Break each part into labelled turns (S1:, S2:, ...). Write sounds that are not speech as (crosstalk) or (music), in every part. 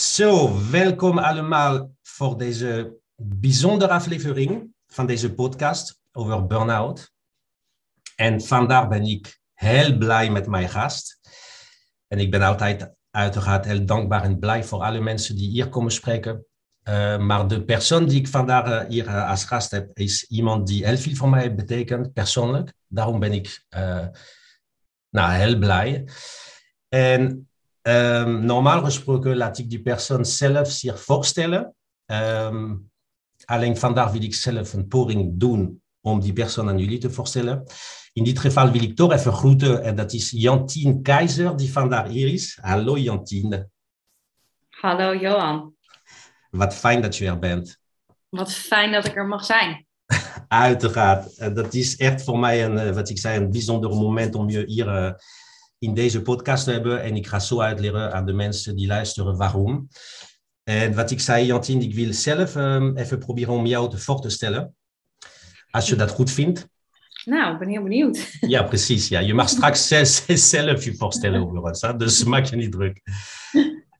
S1: Zo, welkom allemaal voor deze bijzondere aflevering van deze podcast over burn-out. En vandaag ben ik heel blij met mijn gast. En ik ben altijd uiteraard heel dankbaar en blij voor alle mensen die hier komen spreken. Uh, maar de persoon die ik vandaag hier uh, als gast heb, is iemand die heel veel voor mij betekent, persoonlijk. Daarom ben ik nou, heel blij. En um, normaal gesproken laat ik die persoon zelf zich voorstellen. Um, alleen vandaag wil ik zelf een poging doen om die persoon aan jullie te voorstellen. In dit geval wil ik toch even groeten. En dat is Jantien Keizer, die vandaag hier is. Hallo Jantien.
S2: Hallo Johan.
S1: Wat fijn dat je er bent.
S2: Wat fijn dat ik er mag zijn. (laughs)
S1: Uiteraard. Dat is echt voor mij een, wat ik zei, een bijzonder moment om je hier uh, in deze podcast hebben. En ik ga zo uitleggen aan de mensen die luisteren waarom. En wat ik zei, Jantien, ik wil zelf um, even proberen om jou te voor te stellen. Als je dat goed vindt.
S2: Nou, ik ben heel benieuwd.
S1: Ja, precies. Ja. Je mag (laughs) straks zelf je voorstellen overigens. Hè? Dus maak je niet druk.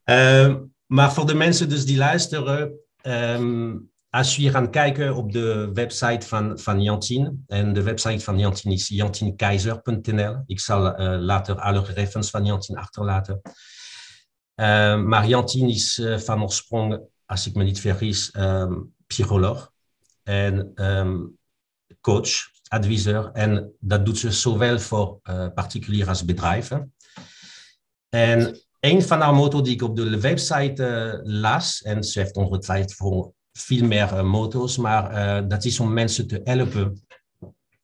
S1: Um, (laughs) maar voor de mensen dus die luisteren, um, als je gaat kijken op de website van, van Jantien, en de website van Jantien is jantinkeizer.nl. Ik zal uh, later alle gegevens van Jantien achterlaten. Uh, maar Jantien is uh, van oorsprong, als ik me niet vergis, um, en um, coach, adviseur. En dat doet ze zowel voor particulieren als bedrijven. En een van haar motto die ik op de website las, en ze heeft ongetwijfeld voor veel meer uh, motto's, maar uh, dat is om mensen te helpen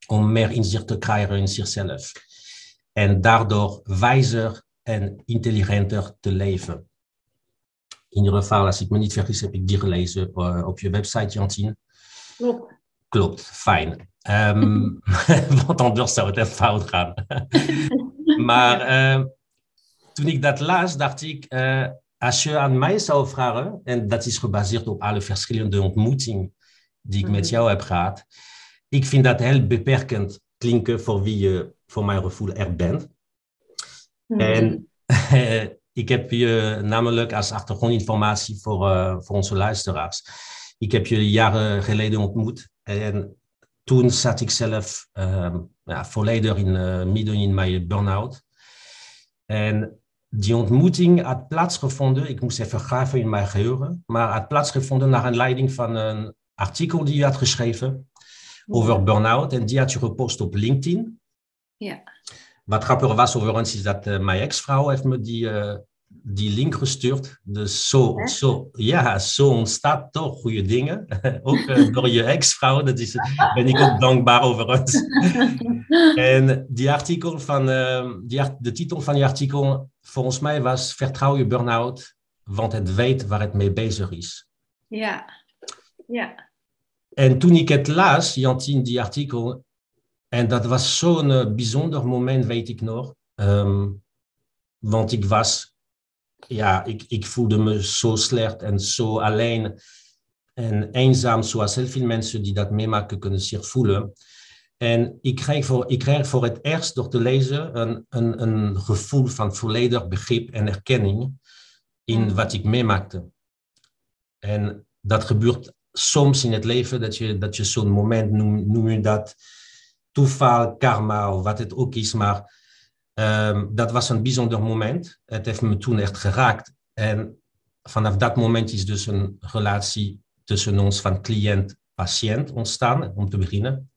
S1: om meer inzicht te krijgen in zichzelf. En daardoor wijzer en intelligenter te leven. In ieder geval, als ik me niet vergis, heb ik die gelezen op je website, Jantien.
S2: Klopt.
S1: Klopt, fijn. (laughs) Um, want anders zou het echt fout gaan. (laughs) maar (laughs) toen ik dat las, dacht ik, uh, als je aan mij zou vragen, en dat is gebaseerd op alle verschillende ontmoetingen die ik met jou heb gehad, ik vind dat heel beperkend klinken voor wie je voor mijn gevoel er bent. Mm -hmm. En (laughs) ik heb je namelijk als achtergrondinformatie voor, uh, voor onze luisteraars. Ik heb je jaren geleden ontmoet en toen zat ik zelf ja, volledig in, midden in mijn burn-out. En die ontmoeting had plaatsgevonden, ik moest even graven in mijn geheugen, maar had plaatsgevonden naar aanleiding van een artikel die je had geschreven over burn-out en die had je gepost op LinkedIn.
S2: Ja.
S1: Wat grappig was overigens is dat uh, mijn ex-vrouw heeft me die, uh, die link gestuurd. Dus zo, zo, ja, zo ontstaat toch goede dingen. (laughs) ook uh, door je ex-vrouw, dat is, ben ik ook dankbaar overigens. (laughs) en die artikel van, die, de titel van die artikel volgens mij was vertrouw je burn-out, want het weet waar het mee bezig is.
S2: Ja, ja.
S1: En toen ik het las, Jantien, die artikel, en dat was zo'n uh, bijzonder moment, weet ik nog. Um, want ik was, ja, ik, ik voelde me zo slecht en zo alleen en eenzaam, zoals heel veel mensen die dat meemaken kunnen zich voelen. En ik kreeg, voor, ik kreeg voor het eerst door te lezen een, een, een gevoel van volledig begrip en erkenning in wat ik meemaakte. En dat gebeurt soms in het leven, dat je, dat je zo'n moment, noem, noem je dat toeval, karma of wat het ook is, maar um, dat was een bijzonder moment. Het heeft me toen echt geraakt. En vanaf dat moment is dus een relatie tussen ons van cliënt-patiënt ontstaan, om te beginnen.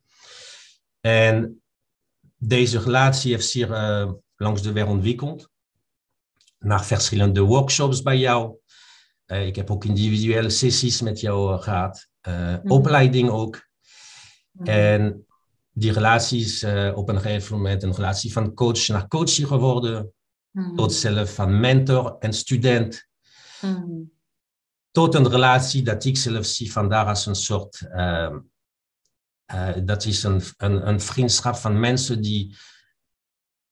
S1: En deze relatie heeft zich uh, langs de weg ontwikkeld. Naar verschillende workshops bij jou. Uh, ik heb ook individuele sessies met jou uh, gehad. Mm. Opleiding ook. Mm. En die relatie is op een gegeven moment een relatie van coach naar coachie geworden. Mm. Tot zelf van mentor en student. Tot een relatie dat ik zelf zie vandaar als een soort uh, dat is een, een, een, vriendschap van mensen die,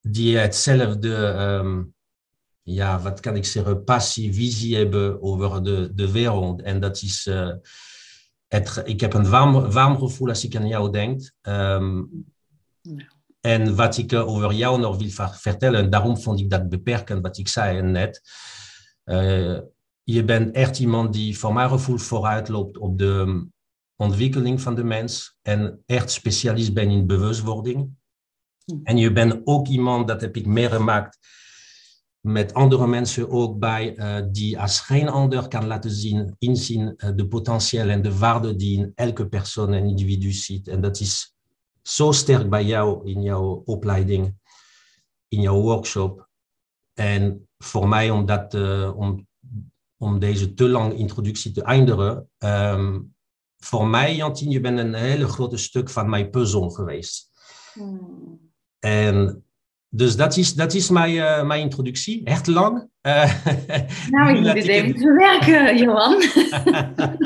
S1: die hetzelfde, um, ja, wat kan ik zeggen, passie, visie hebben over de, de wereld. En dat is, uh, het, ik heb een warm, warm gevoel als ik aan jou denk. Um, En wat ik over jou nog wil vertellen, daarom vond ik dat beperkend wat ik zei net. Uh, je bent echt iemand die voor mijn gevoel vooruit loopt op de ontwikkeling van de mens en echt specialist bent in bewustwording. En je bent ook iemand, dat heb ik meegemaakt, met andere mensen ook bij, uh, die als geen ander kan laten zien, inzien uh, de potentieel en de waarde die in elke persoon en individu zit. En dat is zo sterk bij jou in jouw opleiding, in jouw workshop. En voor mij, om, dat, uh, om, om deze te lange introductie te eindigen, um, voor mij, Jantien, je bent een hele grote stuk van mijn puzzel geweest. Hmm. En dus dat is, dat is mijn, uh, mijn introductie. Echt lang. Uh, (laughs)
S2: nou, ik moet dit even verwerken, (laughs) Johan.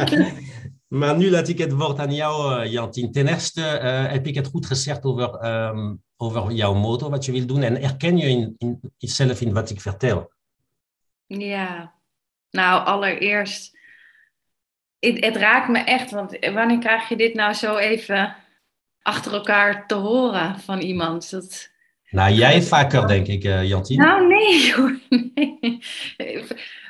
S2: (laughs)
S1: maar nu laat ik het woord aan jou, uh, Jantien. Ten eerste heb ik het goed gezegd over, um, over jouw motto, wat je wil doen. En herken je in, in, zelf in wat ik vertel?
S2: Ja, nou allereerst, het, het raakt me echt. Want wanneer krijg je dit nou zo even achter elkaar te horen van iemand? Dat
S1: nou, jij vaker, denk ik, uh, Jantien.
S2: Nou, nee hoor. Nee.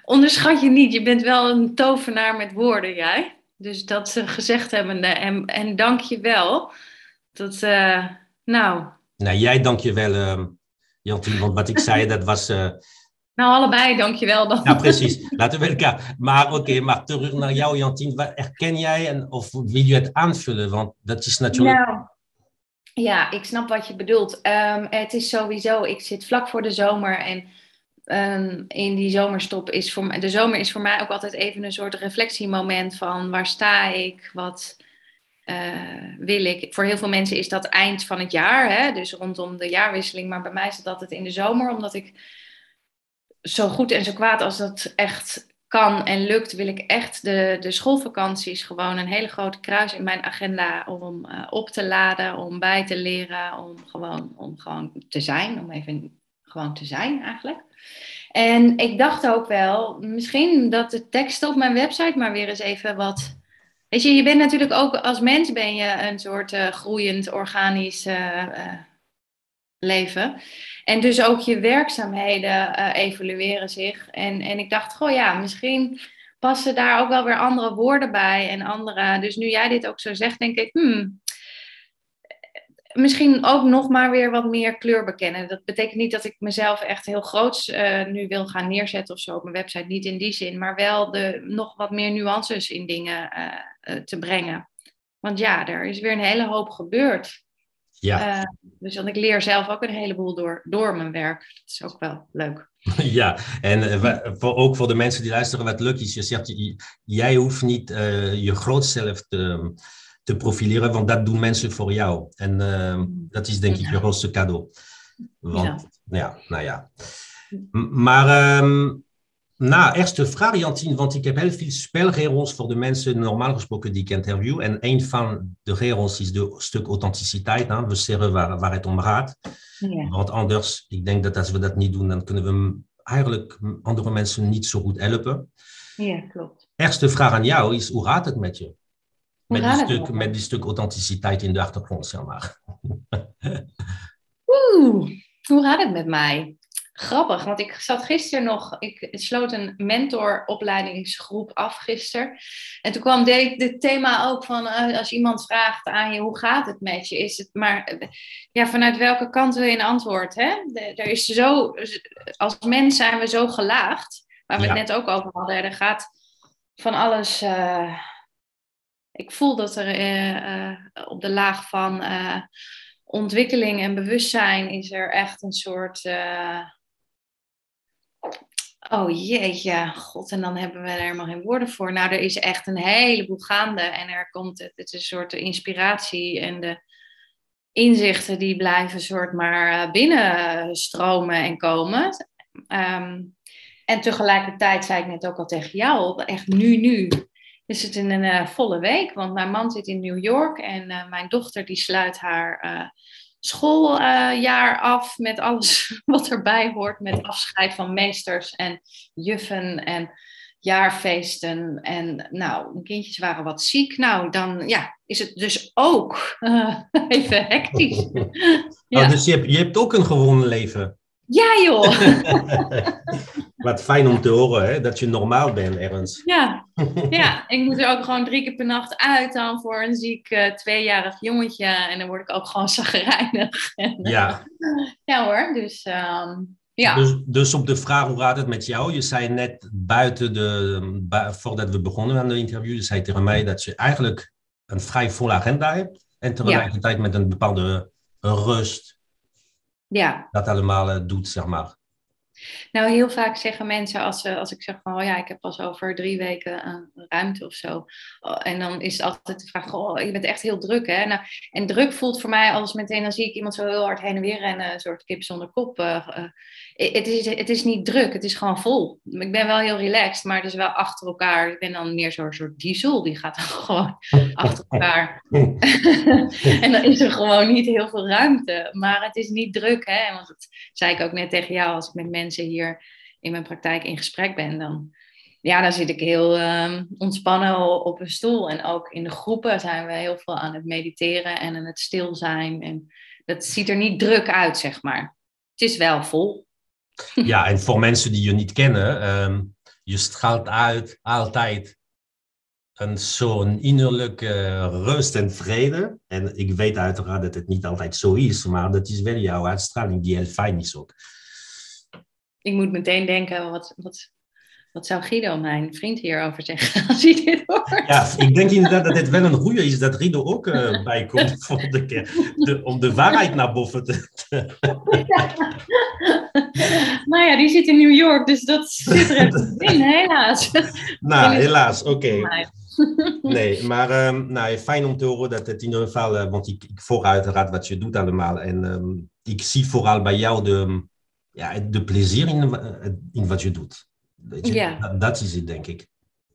S2: Onderschat je niet. Je bent wel een tovenaar met woorden, jij. Dus dat ze gezegd hebben. En, en dank je wel. Dat, uh, nou...
S1: Nou, jij dank je wel, uh, Jantien. Want wat ik zei, dat was... Uh...
S2: Nou, allebei dank je wel dan.
S1: Ja, precies. Laten we elkaar... Maar oké, okay, maar terug naar jou, Jantien. Herken jij en, of wil je het aanvullen? Want dat is natuurlijk...
S2: Nou ja, ik snap wat je bedoelt. Um, het is sowieso, ik zit vlak voor de zomer en um, in die zomerstop is voor mij, de zomer is voor mij ook altijd even een soort reflectiemoment van waar sta ik, wat uh, wil ik. Voor heel veel mensen is dat eind van het jaar, hè? dus rondom de jaarwisseling, maar bij mij is dat altijd in de zomer, omdat ik zo goed en zo kwaad als dat echt kan en lukt, wil ik echt de, de schoolvakanties gewoon een hele grote kruis in mijn agenda om uh, op te laden, om bij te leren, om gewoon, om gewoon te zijn, om even gewoon te zijn eigenlijk. En ik dacht ook wel, misschien dat de tekst op mijn website maar weer eens even wat. Weet je, je bent natuurlijk ook als mens ben je een soort uh, groeiend organisch uh, leven. En dus ook je werkzaamheden uh, evalueren zich. En, en ik dacht, goh ja, misschien passen daar ook wel weer andere woorden bij en andere. Dus nu jij dit ook zo zegt, denk ik, hmm, misschien ook nog maar weer wat meer kleur bekennen. Dat betekent niet dat ik mezelf echt heel groots uh, nu wil gaan neerzetten of zo op mijn website, niet in die zin, maar wel de, nog wat meer nuances in dingen uh, te brengen. Want ja, er is weer een hele hoop gebeurd. Ja. Uh, dus want ik leer zelf ook een heleboel door, door mijn werk. Dat is ook wel leuk. (laughs)
S1: Ja, en uh, voor, ook voor de mensen die luisteren wat leuk is. Je zegt, jij hoeft niet uh, je grootzelf te, te profileren, want dat doen mensen voor jou. En dat is denk ik je grootste cadeau. Want, ja. ja nou ja. Maar um, nou, eerste vraag, Jantien, want ik heb heel veel spelregels voor de mensen normaal gesproken die ik interview. En een van de regels is de stuk authenticiteit. Hè? We zeggen waar, waar het om gaat. Ja. Want anders, ik denk dat als we dat niet doen, dan kunnen we eigenlijk andere mensen niet zo goed helpen.
S2: Ja, klopt.
S1: Eerste vraag aan jou is, hoe gaat het met je? Met die, stuk, met die stuk authenticiteit in de achtergrond, zeg maar.
S2: Oeh, hoe gaat het met mij? Grappig, want ik zat gisteren nog, ik sloot een mentoropleidingsgroep af gisteren. En toen kwam dit thema ook van, eh, als iemand vraagt aan je, hoe gaat het met je? Is het maar, ja, vanuit welke kant wil je een antwoord? Hè? Er is zo, als mens zijn we zo gelaagd, waar we het net ook over hadden. Er gaat van alles, uh, ik voel dat er uh, op de laag van ontwikkeling en bewustzijn is er echt een soort Oh jeetje, god, en dan hebben we er helemaal geen woorden voor. Nou, er is echt een heleboel gaande en er komt, het, het is een soort inspiratie en de inzichten die blijven soort maar eh, binnenstromen en komen. Um, en tegelijkertijd zei ik net ook al tegen jou, echt nu, nu is het in een uh, volle week, want mijn man zit in New York en uh, mijn dochter die sluit haar schooljaar af met alles (laughs) wat erbij hoort, met afscheid van meesters en juffen en jaarfeesten. En nou, de kindjes waren wat ziek. Nou, dan ja, is het dus ook uh, (laughs) even hectisch. (laughs)
S1: ja. Oh, dus je hebt, je hebt ook een gewoon leven?
S2: Ja, joh. (laughs)
S1: Wat fijn om te horen, hè? dat je normaal bent ergens.
S2: Ja. ja, ik moet er ook gewoon drie keer per nacht uit dan voor een ziek uh, tweejarig jongetje. En dan word ik ook gewoon (laughs) zagrijnig.
S1: ja.
S2: ja hoor, dus... Um, ja.
S1: Dus, dus, op de vraag hoe gaat het met jou? Je zei net buiten de, voordat we begonnen aan de interview, je zei tegen mij dat je eigenlijk een vrij volle agenda hebt. En tegelijkertijd met een bepaalde rust.
S2: Ja.
S1: Dat allemaal eh, doet, zeg maar.
S2: Nou, heel vaak zeggen mensen als, ze, als ik zeg van, oh ja, ik heb pas over drie weken een ruimte of zo. Oh, en dan is het altijd de vraag, oh, je bent echt heel druk, hè? Nou, en druk voelt voor mij alles meteen, dan zie ik iemand zo heel hard heen en weer rennen, een soort kip zonder kop. Uh, uh, het, is, het is niet druk, het is gewoon vol. Ik ben wel heel relaxed, maar het is wel achter elkaar. Ik ben dan meer zo'n soort diesel, die gaat dan (laughs) gewoon achter elkaar. (laughs) en dan is er gewoon niet heel veel ruimte. Maar het is niet druk, hè? Want dat zei ik ook net tegen jou als ik met mensen hier in mijn praktijk in gesprek ben, dan, ja, dan zit ik heel um, ontspannen op een stoel. En ook in de groepen zijn we heel veel aan het mediteren en aan het stil zijn. En dat ziet er niet druk uit, zeg maar. Het is wel vol.
S1: Ja, en voor (laughs) mensen die je niet kennen, um, je straalt uit altijd een zo'n innerlijke rust en vrede. En ik weet uiteraard dat het niet altijd zo is, maar dat is wel jouw uitstraling die heel fijn is ook
S2: ik moet meteen denken, wat, wat, wat zou Guido, mijn vriend, hierover zeggen (laughs) als hij dit hoort?
S1: Ja, ik denk inderdaad dat het wel een goede is dat Guido ook (laughs) uh, bij komt de, de, om de waarheid naar boven te...
S2: Nou ja, die zit in New York, dus dat zit er even (laughs) in, helaas.
S1: Nou, helaas, oké. Nee, maar um, nou, fijn om te horen dat het in ieder geval, uh, want ik, ik volg uiteraard wat je doet allemaal. En um, ik zie vooral bij jou de, ja, de plezier in, in wat je doet. je, ja. dat, dat, is het, denk ik.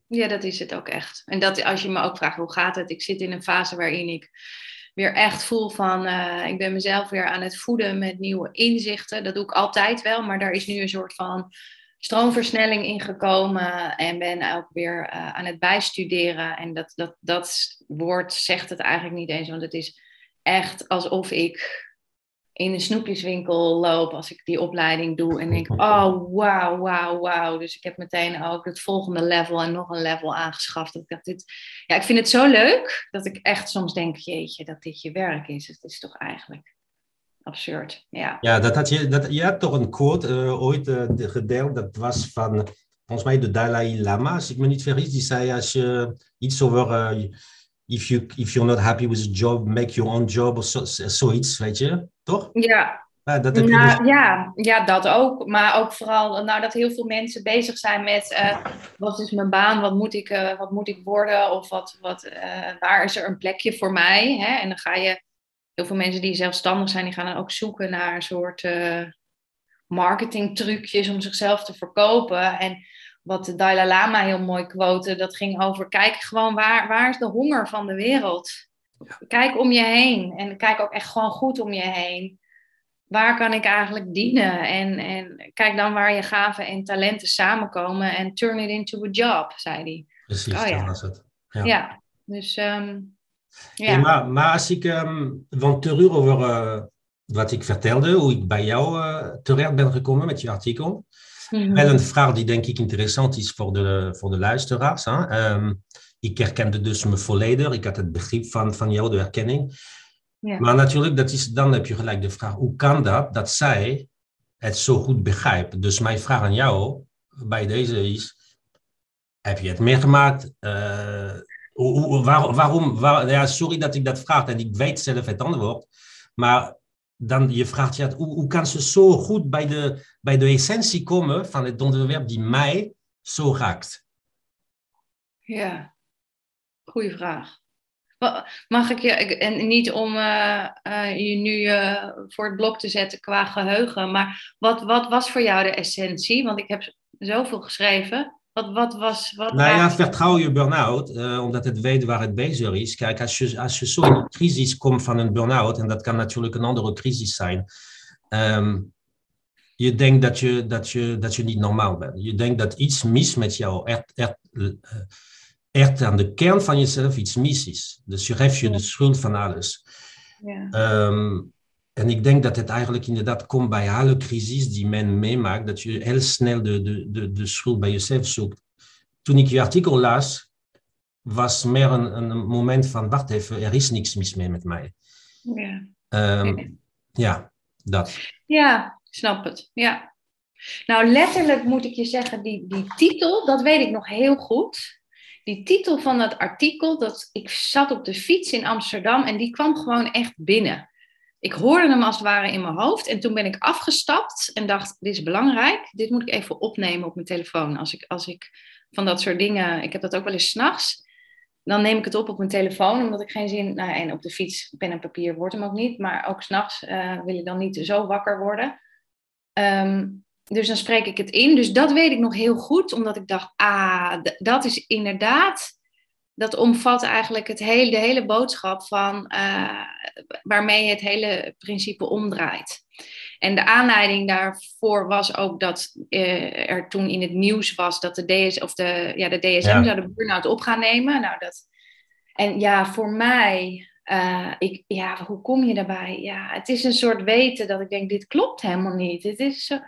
S2: Ja, dat is het ook echt. En dat, als je me ook vraagt hoe gaat het, ik zit in een fase waarin ik weer echt voel van, uh, ik ben mezelf weer aan het voeden met nieuwe inzichten. Dat doe ik altijd wel, maar daar is nu een soort van stroomversnelling ingekomen en ben ook weer uh, aan het bijstuderen. En dat, dat, dat woord zegt het eigenlijk niet eens, want het is echt alsof ik in een snoepjeswinkel loop als ik die opleiding doe en denk, (laughs) oh wauw, wauw, wauw. Dus ik heb meteen ook het volgende level en nog een level aangeschaft. Dat ik dacht, dit, ja, ik vind het zo leuk dat ik echt soms denk, jeetje, dat dit je werk is. Het is toch eigenlijk absurd. Ja,
S1: ja dat had je, dat, je had toch een quote uh, ooit uh, gedeeld, dat was van volgens mij de Dalai Lama, als ik me niet vergis, die zei als je iets over... Uh, if, you, if you're not happy with a job, make your own job of zoiets, weet je, toch?
S2: Ja.
S1: Ja,
S2: dat heb je nou, dus... ja, ja, dat ook. Maar ook vooral nou, dat heel veel mensen bezig zijn met uh, wat is mijn baan, wat moet ik, uh, wat moet ik worden of wat, wat, uh, waar is er een plekje voor mij. Hè? En dan ga je, heel veel mensen die zelfstandig zijn, die gaan dan ook zoeken naar een soort marketingtrucjes om zichzelf te verkopen. En wat de Dalai Lama heel mooi quote, dat ging over kijk gewoon waar, waar is de honger van de wereld. Kijk om je heen en kijk ook echt gewoon goed om je heen. Waar kan ik eigenlijk dienen? En, en kijk dan waar je gaven en talenten samenkomen en turn it into a job, zei hij.
S1: Precies, oh, ja. dat was het.
S2: Ja, ja dus um, ja.
S1: Hey, maar, maar als ik, um, want terug over uh, wat ik vertelde, hoe ik bij jou uh, terecht ben gekomen met je artikel. Mm Wel een vraag die denk ik interessant is voor de, voor de luisteraars. Hè? Um, ik herkende dus me volledig. Ik had het begrip van, van jou, de herkenning. Ja. Maar natuurlijk, dat is, dan heb je gelijk de vraag, hoe kan dat dat zij het zo goed begrijpen? Dus mijn vraag aan jou bij deze is, heb je het meegemaakt? Uh, hoe, waar, waarom? Waar, ja, sorry dat ik dat vraag en ik weet zelf het antwoord. Maar dan je vraagt je, hoe, hoe kan ze zo goed bij de, bij de essentie komen van het onderwerp die mij zo raakt?
S2: Ja, goede vraag. Mag ik je, en niet om uh, uh, je nu uh, voor het blok te zetten qua geheugen, maar wat, wat was voor jou de essentie? Want ik heb zoveel geschreven. Wat, wat was. Wat
S1: nou ja, vertrouw je burn-out, uh, omdat het weet waar het bezig is. Kijk, als je, als je zo in een crisis komt van een burn-out, en dat kan natuurlijk een andere crisis zijn, um, je denkt dat je, dat, je, dat je niet normaal bent. Je denkt dat iets mis met jou, echt, echt, uh, echt aan de kern van jezelf iets mis is. Dus je geeft je de schuld van alles. Ja. Um, en ik denk dat het eigenlijk inderdaad komt bij alle crisis die men meemaakt, dat je heel snel de, de, de, de schuld bij jezelf zoekt. Toen ik je artikel las, was meer een, een moment van, wacht even, er is niks mis mee met mij. Ja, um, ja dat.
S2: Ja, snap het. Ja. Nou, letterlijk moet ik je zeggen, die, die titel, dat weet ik nog heel goed. Die titel van dat artikel, dat ik zat op de fiets in Amsterdam en die kwam gewoon echt binnen ik hoorde hem als het ware in mijn hoofd. En toen ben ik afgestapt en dacht, dit is belangrijk. Dit moet ik even opnemen op mijn telefoon. Als ik, als ik van dat soort dingen, ik heb dat ook wel eens s'nachts. Dan neem ik het op op mijn telefoon, omdat ik geen zin, nou, en op de fiets, pen en papier wordt hem ook niet. Maar ook s'nachts uh, wil ik dan niet zo wakker worden. Ehm, dus dan spreek ik het in. Dus dat weet ik nog heel goed, omdat ik dacht, ah, dat is inderdaad dat omvat eigenlijk het hele, de hele boodschap van uh, waarmee het hele principe omdraait. En de aanleiding daarvoor was ook dat uh, er toen in het nieuws was dat de, DS, of de, ja, de DSM zou de burn-out op gaan nemen. Nou, dat, en ja, voor mij, uh, ik, ja, hoe kom je daarbij? Ja, het is een soort weten dat ik denk, dit klopt helemaal niet. Het is zo,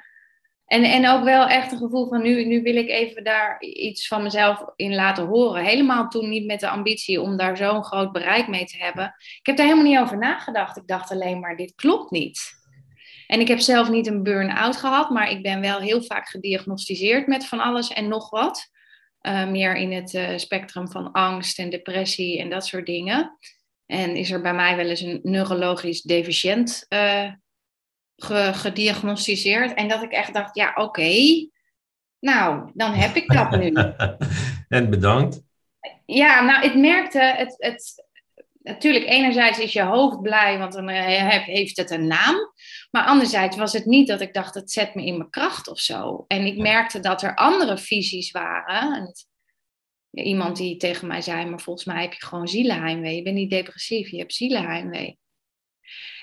S2: en, en ook wel echt een gevoel van nu, nu wil ik even daar iets van mezelf in laten horen. Helemaal toen niet met de ambitie om daar zo'n groot bereik mee te hebben. Ik heb daar helemaal niet over nagedacht. Ik dacht alleen maar, dit klopt niet. En ik heb zelf niet een burn-out gehad, maar ik ben wel heel vaak gediagnosticeerd met van alles en nog wat. Uh, meer in het uh, spectrum van angst en depressie en dat soort dingen. En is er bij mij wel eens een neurologisch deficiënt uh, gediagnosticeerd. En dat ik echt dacht, ja, oké, nou, dan heb ik dat nu. (laughs)
S1: en bedankt.
S2: Ja, nou, ik merkte, het, het, natuurlijk, enerzijds is je hoofd blij, want dan eh, heeft het een naam. Maar anderzijds was het niet dat ik dacht, het zet me in mijn kracht of zo. En ik merkte dat er andere visies waren. En iemand die tegen mij zei, maar volgens mij heb je gewoon zielenheimwee. Je bent niet depressief, je hebt zielenheimwee.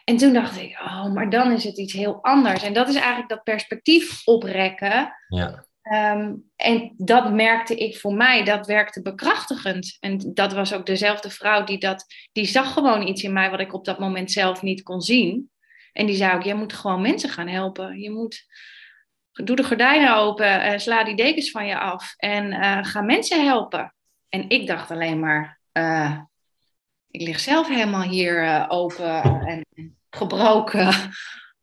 S2: En toen dacht ik, oh, maar dan is het iets heel anders. En dat is eigenlijk dat perspectief oprekken. Ja. Ehm, en dat merkte ik voor mij, dat werkte bekrachtigend. En dat was ook dezelfde vrouw die dat, die zag gewoon iets in mij wat ik op dat moment zelf niet kon zien. En die zei ook, jij moet gewoon mensen gaan helpen. Je moet, doe de gordijnen open, uh, sla die dekens van je af en uh, ga mensen helpen. En ik dacht alleen maar, uh, ik lig zelf helemaal hier uh, open en gebroken.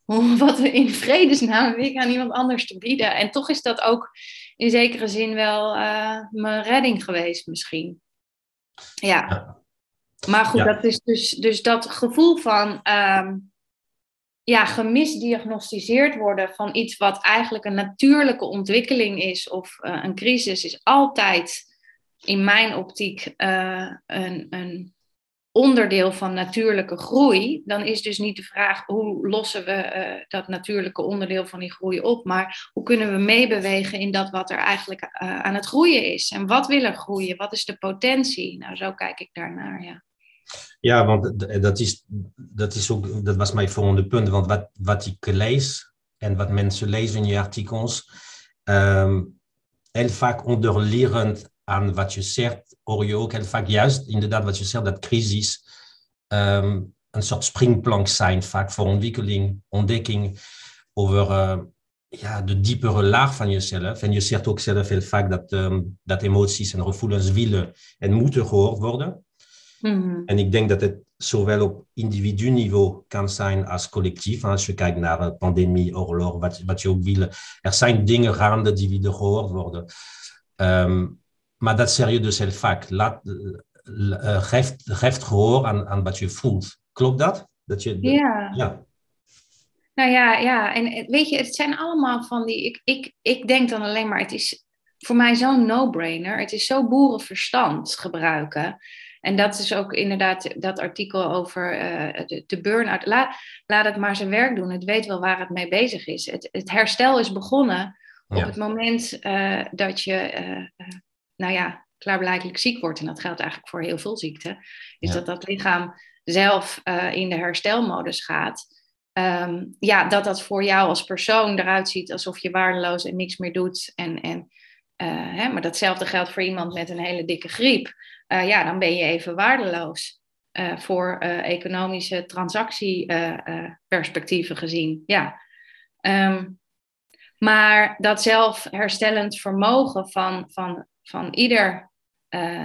S2: (laughs) Wat in vredesnaam heb ik aan iemand anders te bieden? En toch is dat ook in zekere zin wel uh, mijn redding geweest misschien. Ja. Maar goed, dat is dus, dus dat gevoel van um, ja, gemisdiagnosticeerd worden van iets wat eigenlijk een natuurlijke ontwikkeling is of uh, een crisis, is altijd in mijn optiek uh, een, een onderdeel van natuurlijke groei, dan is dus niet de vraag hoe lossen we uh, dat natuurlijke onderdeel van die groei op, maar hoe kunnen we meebewegen in dat wat er eigenlijk uh, aan het groeien is. En wat wil er groeien? Wat is de potentie? Nou, zo kijk ik daarnaar, ja.
S1: Ja, want dat, is, dat, is ook, dat was mijn volgende punt. Want wat, wat ik lees en wat mensen lezen in je artikels, um, heel vaak onderliggend aan wat je zegt, hoor je ook heel vaak juist inderdaad wat je zegt, dat crisis um, een soort springplank zijn, vaak voor ontwikkeling, ontdekking over uh, ja, de diepere laag van jezelf. En je zegt ook zelf heel vaak dat, um, dat emoties en gevoelens willen en moeten gehoord worden. Mm-hmm. En ik denk dat het zowel op individu-niveau kan zijn als collectief. Als je kijkt naar uh, pandemie, oorlog, wat, wat je ook wil. Er zijn dingen gaande die willen gehoord worden. Um, maar dat zeg je dus heel vaak. Laat, uh, geeft, gehoor aan, aan wat je voelt. Klopt dat? dat je,
S2: ja. ja. Nou ja, ja, en weet je, het zijn allemaal van die. Ik, ik, ik denk dan alleen maar, het is voor mij zo'n no-brainer. Het is zo boerenverstand gebruiken. En dat is ook inderdaad dat artikel over uh, de, de burn-out. Laat, laat het maar zijn werk doen. Het weet wel waar het mee bezig is. Het, het herstel is begonnen op het moment uh, dat je nou ja, klaarblijkelijk ziek wordt, en dat geldt eigenlijk voor heel veel ziekten, is dat dat lichaam zelf uh, in de herstelmodus gaat. Um, ja, dat dat voor jou als persoon eruit ziet alsof je waardeloos en niks meer doet. En, en, uh, hè, maar datzelfde geldt voor iemand met een hele dikke griep. Uh, ja, dan ben je even waardeloos. voor economische transactieperspectieven gezien. Ja. Ehm, maar dat zelfherstellend vermogen van, van, van ieder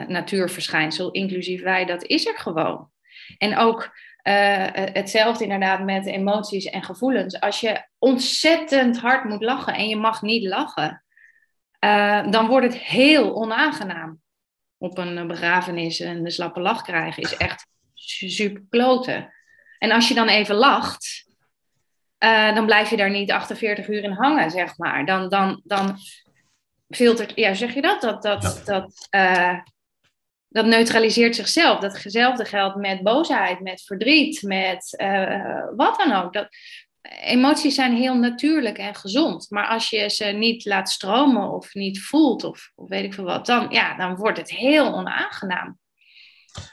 S2: natuurverschijnsel, inclusief wij, dat is er gewoon. En ook hetzelfde inderdaad met emoties en gevoelens. Als je ontzettend hard moet lachen en je mag niet lachen, dan wordt het heel onaangenaam. Op een begrafenis een slappe lach krijgen is echt super kloten. En als je dan even lacht, dan blijf je daar niet 48 uur in hangen, zeg maar. Dan, dan, dan filtert, ja, zeg je dat? Dat, dat, dat, uh, dat neutraliseert zichzelf. Datzelfde geldt met boosheid, met verdriet, met wat dan ook. Dat, emoties zijn heel natuurlijk en gezond. Maar als je ze niet laat stromen of niet voelt of, of weet ik veel wat, dan, ja, dan wordt het heel onaangenaam.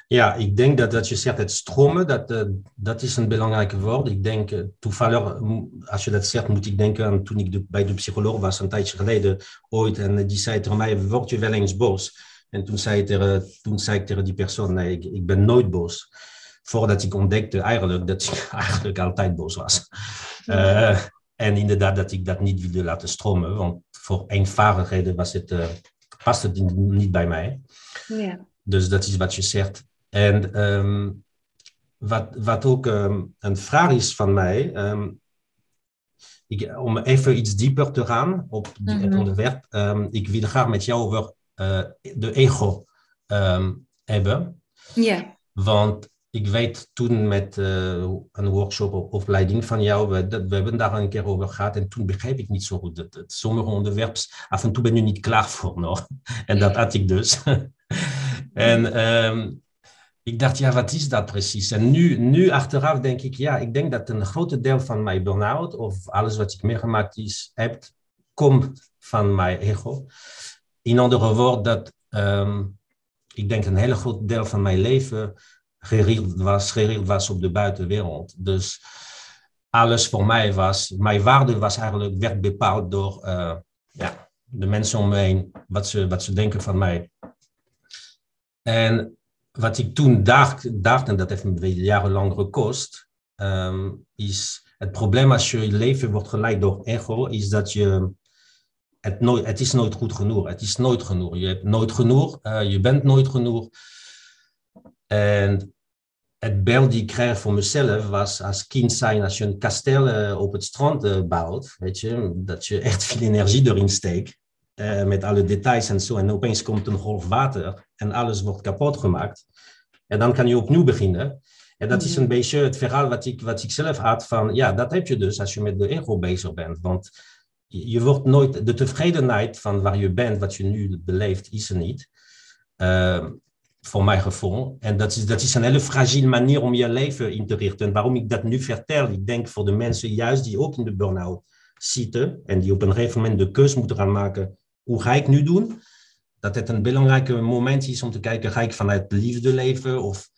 S1: Ja, ik denk dat, dat je zegt het stromen, dat, uh, dat is een belangrijke woord. Ik denk, uh, toevallig, als je dat zegt, moet ik denken aan toen ik bij de psycholoog was, een tijdje geleden ooit. En die zei tegen mij, word je wel eens boos? En toen zei, tegen, toen zei ik tegen die persoon, nee, ik, ben nooit boos voordat ik ontdekte eigenlijk dat ik (laughs) eigenlijk altijd boos was. En inderdaad dat ik dat niet wilde laten stromen, want voor eenvoudigheden was het, past het niet bij mij. Ja. Dus dat is wat je zegt. En um, wat, wat ook um, een vraag is van mij, um, ik, om even iets dieper te gaan op die, mm -hmm. het onderwerp, ik wil graag met jou over uh, de ego hebben. Ja. Want ik weet toen met uh, een workshop of opleiding van jou, we, dat, we hebben daar een keer over gehad en toen begreep ik niet zo goed. Het, het sommige onderwerpen, af en toe ben je niet klaar voor nog. (laughs) En dat had ik dus. En um, ik dacht, ja, wat is dat precies? En nu, nu achteraf denk ik, ja, ik denk dat een groot deel van mijn burn-out of alles wat ik meegemaakt is, heb, komt van mijn ego. In andere woorden, dat um, ik denk een hele groot deel van mijn leven gericht was, gericht was op de buitenwereld. Dus alles voor mij was, mijn waarde was eigenlijk, werd bepaald door uh, ja, de mensen om me heen, wat ze, wat ze denken van mij. En wat ik toen dacht, dacht en dat heeft me jarenlang gekost, um, is het probleem als je leven wordt geleid door ego, is dat je het, nooit, het is nooit goed genoeg. Het is nooit genoeg. Je hebt nooit genoeg. Uh, je bent nooit genoeg. En het beeld die ik kreeg voor mezelf was als kind zijn, als je een kasteel uh, op het strand uh, bouwt, weet je, dat je echt (laughs) veel energie erin steekt, uh, met alle details en zo. En opeens komt een golf water en alles wordt kapot gemaakt. En dan kan je opnieuw beginnen. En dat is mhm. een beetje het verhaal wat ik, wat ik zelf had van, ja, dat heb je dus als je met de ego bezig bent. Want je wordt nooit, de tevredenheid van waar je bent, wat je nu beleeft, is er niet. Uh, voor mijn gevoel. En dat is, dat is een hele fragiele manier om je leven in te richten. En waarom ik dat nu vertel, ik denk voor de mensen juist die ook in de burn-out zitten en die op een gegeven moment de keus moeten gaan maken, hoe ga ik nu doen? Dat het een belangrijk moment is om te kijken, ga ik vanuit liefde leven? Of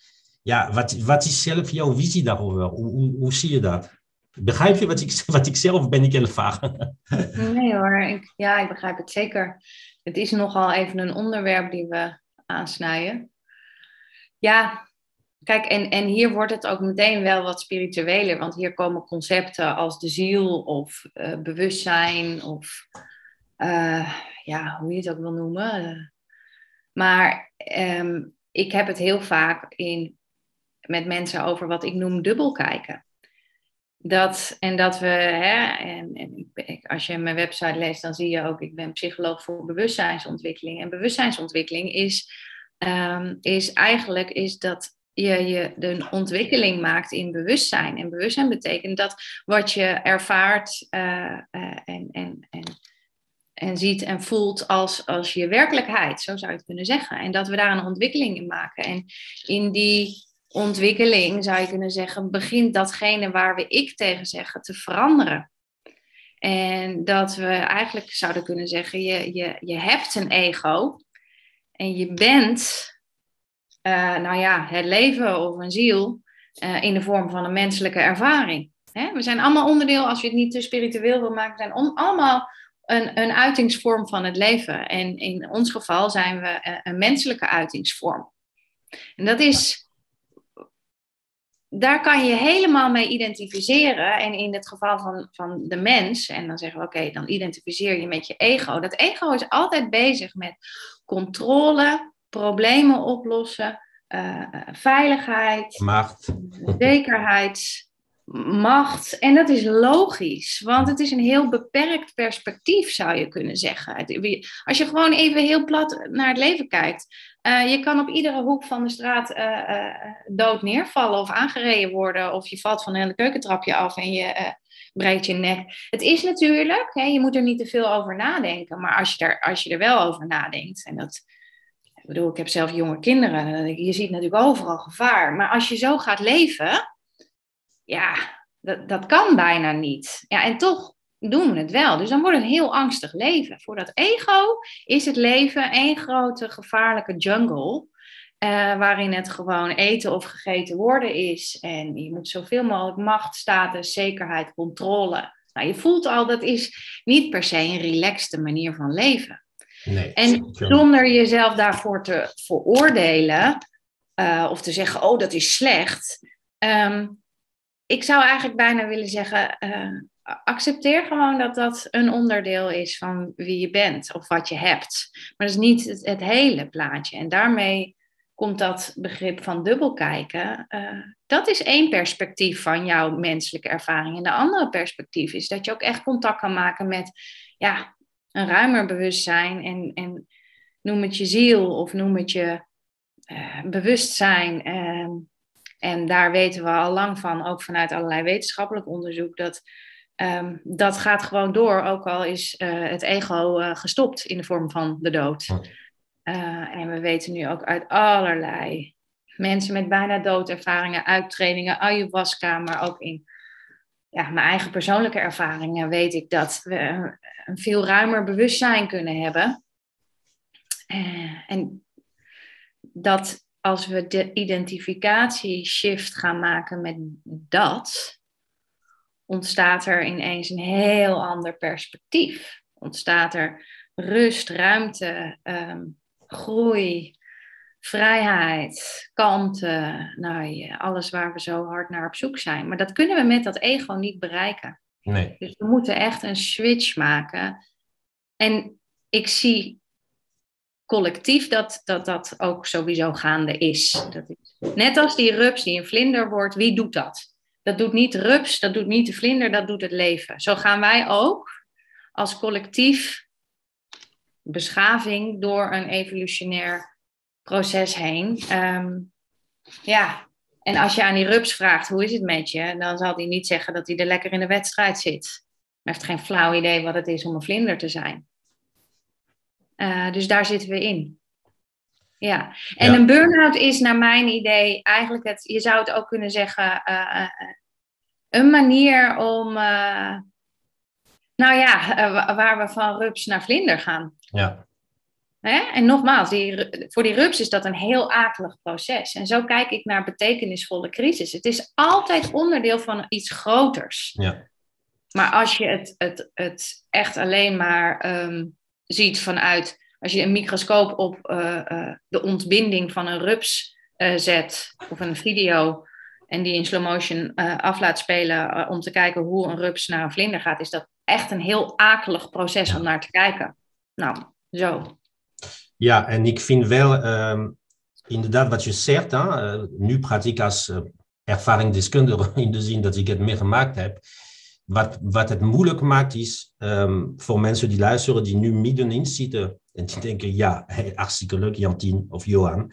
S1: ja, wat, wat is zelf jouw visie daarover? Hoe, hoe, zie je dat? Begrijp je wat ik, (laughs) wat ik zelf ben ik heel vaag? (laughs)
S2: Nee hoor, ik, ja, ik begrijp het zeker. Het is nogal even een onderwerp die we aansnijden. Ja, kijk, en, en hier wordt het ook meteen wel wat spiritueler, want hier komen concepten als de ziel of uh, bewustzijn of uh, ja, hoe je het ook wil noemen. Maar um, ik heb het heel vaak in, met mensen over wat ik noem dubbelkijken. Dat, en dat we, hè, en, en als je mijn website leest, dan zie je ook, ik ben psycholoog voor bewustzijnsontwikkeling. En bewustzijnsontwikkeling is um, is eigenlijk is dat je, je de ontwikkeling maakt in bewustzijn. En bewustzijn betekent dat wat je ervaart uh, uh, en, en, en, en ziet en voelt als, als je werkelijkheid, zo zou je het kunnen zeggen. En dat we daar een ontwikkeling in maken. En in die ontwikkeling zou je kunnen zeggen, begint datgene waar we ik tegen zeggen te veranderen. En dat we eigenlijk zouden kunnen zeggen, je, je, je hebt een ego, en je bent, uh, nou ja, het leven of een ziel uh, in de vorm van een menselijke ervaring. We zijn allemaal onderdeel, als je het niet te spiritueel wil maken, we zijn allemaal een, een uitingsvorm van het leven. En in ons geval zijn we uh, een menselijke uitingsvorm. En dat is daar kan je helemaal mee identificeren. En in het geval van, van de mens, en dan zeggen we oké, dan identificeer je met je ego. Dat ego is altijd bezig met controle, problemen oplossen, uh, veiligheid,
S1: macht,
S2: zekerheid, macht. En dat is logisch, want het is een heel beperkt perspectief, zou je kunnen zeggen. Als je gewoon even heel plat naar het leven kijkt. Uh, je kan op iedere hoek van de straat uh, uh, dood neervallen of aangereden worden. Of je valt van een keukentrapje af en je breekt je nek. Het is natuurlijk, hè, je moet er niet te veel over nadenken. Maar als je, er, als je er wel over nadenkt, en dat, bedoel, ik heb zelf jonge kinderen. Je ziet natuurlijk overal gevaar. Maar als je zo gaat leven ja, dat, dat kan bijna niet. Ja, en toch doen we het wel. Dus dan wordt het een heel angstig leven. Voor dat ego is het leven één grote gevaarlijke jungle. Uh, waarin het gewoon eten of gegeten worden is. En je moet zoveel mogelijk macht, status, zekerheid, controle. Nou, je voelt al, dat is niet per se een relaxte manier van leven.
S1: Nee,
S2: en zonder jezelf daarvoor te veroordelen uh, of te zeggen, oh, dat is slecht. Um, ik zou eigenlijk bijna willen zeggen, uh, accepteer gewoon dat dat een onderdeel is van wie je bent of wat je hebt. Maar dat is niet het, hele plaatje. En daarmee komt dat begrip van dubbel kijken. Uh, dat is één perspectief van jouw menselijke ervaring. En de andere perspectief is dat je ook echt contact kan maken met ja, een ruimer bewustzijn. En, en noem het je ziel of noem het je uh, bewustzijn. Ehm, en daar weten we al lang van, ook vanuit allerlei wetenschappelijk onderzoek, dat um, dat gaat gewoon door, ook al is uh, het ego uh, gestopt in de vorm van de dood. Uh, en we weten nu ook uit allerlei mensen met bijna doodervaringen, uittrainingen, ayahuasca, maar ook in ja, mijn eigen persoonlijke ervaringen weet ik dat we een veel ruimer bewustzijn kunnen hebben. en dat als we de identificatie-shift gaan maken met dat, ontstaat er ineens een heel ander perspectief. Ontstaat er rust, ruimte, ehm, groei, vrijheid, kalmte, nou, alles waar we zo hard naar op zoek zijn. Maar dat kunnen we met dat ego niet bereiken.
S1: Nee.
S2: Dus we moeten echt een switch maken. En ik zie collectief dat, dat dat ook sowieso gaande is. Dat is. Net als die rups die een vlinder wordt, wie doet dat? Dat doet niet rups, dat doet niet de vlinder, dat doet het leven. Zo gaan wij ook als collectief beschaving door een evolutionair proces heen. Ehm, ja, en als je aan die rups vraagt hoe is het met je, dan zal hij niet zeggen dat hij er lekker in de wedstrijd zit. Hij heeft geen flauw idee wat het is om een vlinder te zijn. Uh, dus daar zitten we in. Ja, en een burn-out is naar mijn idee eigenlijk het, je zou het ook kunnen zeggen, uh, een manier om, nou ja, waar we van rups naar vlinder gaan.
S1: Ja.
S2: Hè? En nogmaals, die, voor die rups is dat een heel akelig proces. En zo kijk ik naar betekenisvolle crisis. Het is altijd onderdeel van iets groters.
S1: Ja.
S2: Maar als je het, het, het echt alleen maar um, ziet vanuit, als je een microscoop op uh, uh, de ontbinding van een rups uh, zet, of een video, en die in slow motion af laat spelen om te kijken hoe een rups naar een vlinder gaat, is dat echt een heel akelig proces om naar te kijken. Nou, zo.
S1: Ja, en ik vind wel um, inderdaad wat je zegt. Hè, nu praat ik als ervaringsdeskundige (laughs) in de zin dat ik het meegemaakt heb. Wat, wat het moeilijk maakt is um, voor mensen die luisteren, die nu middenin zitten en die denken, ja, hey, (laughs) hartstikke leuk, Jantien of Johan.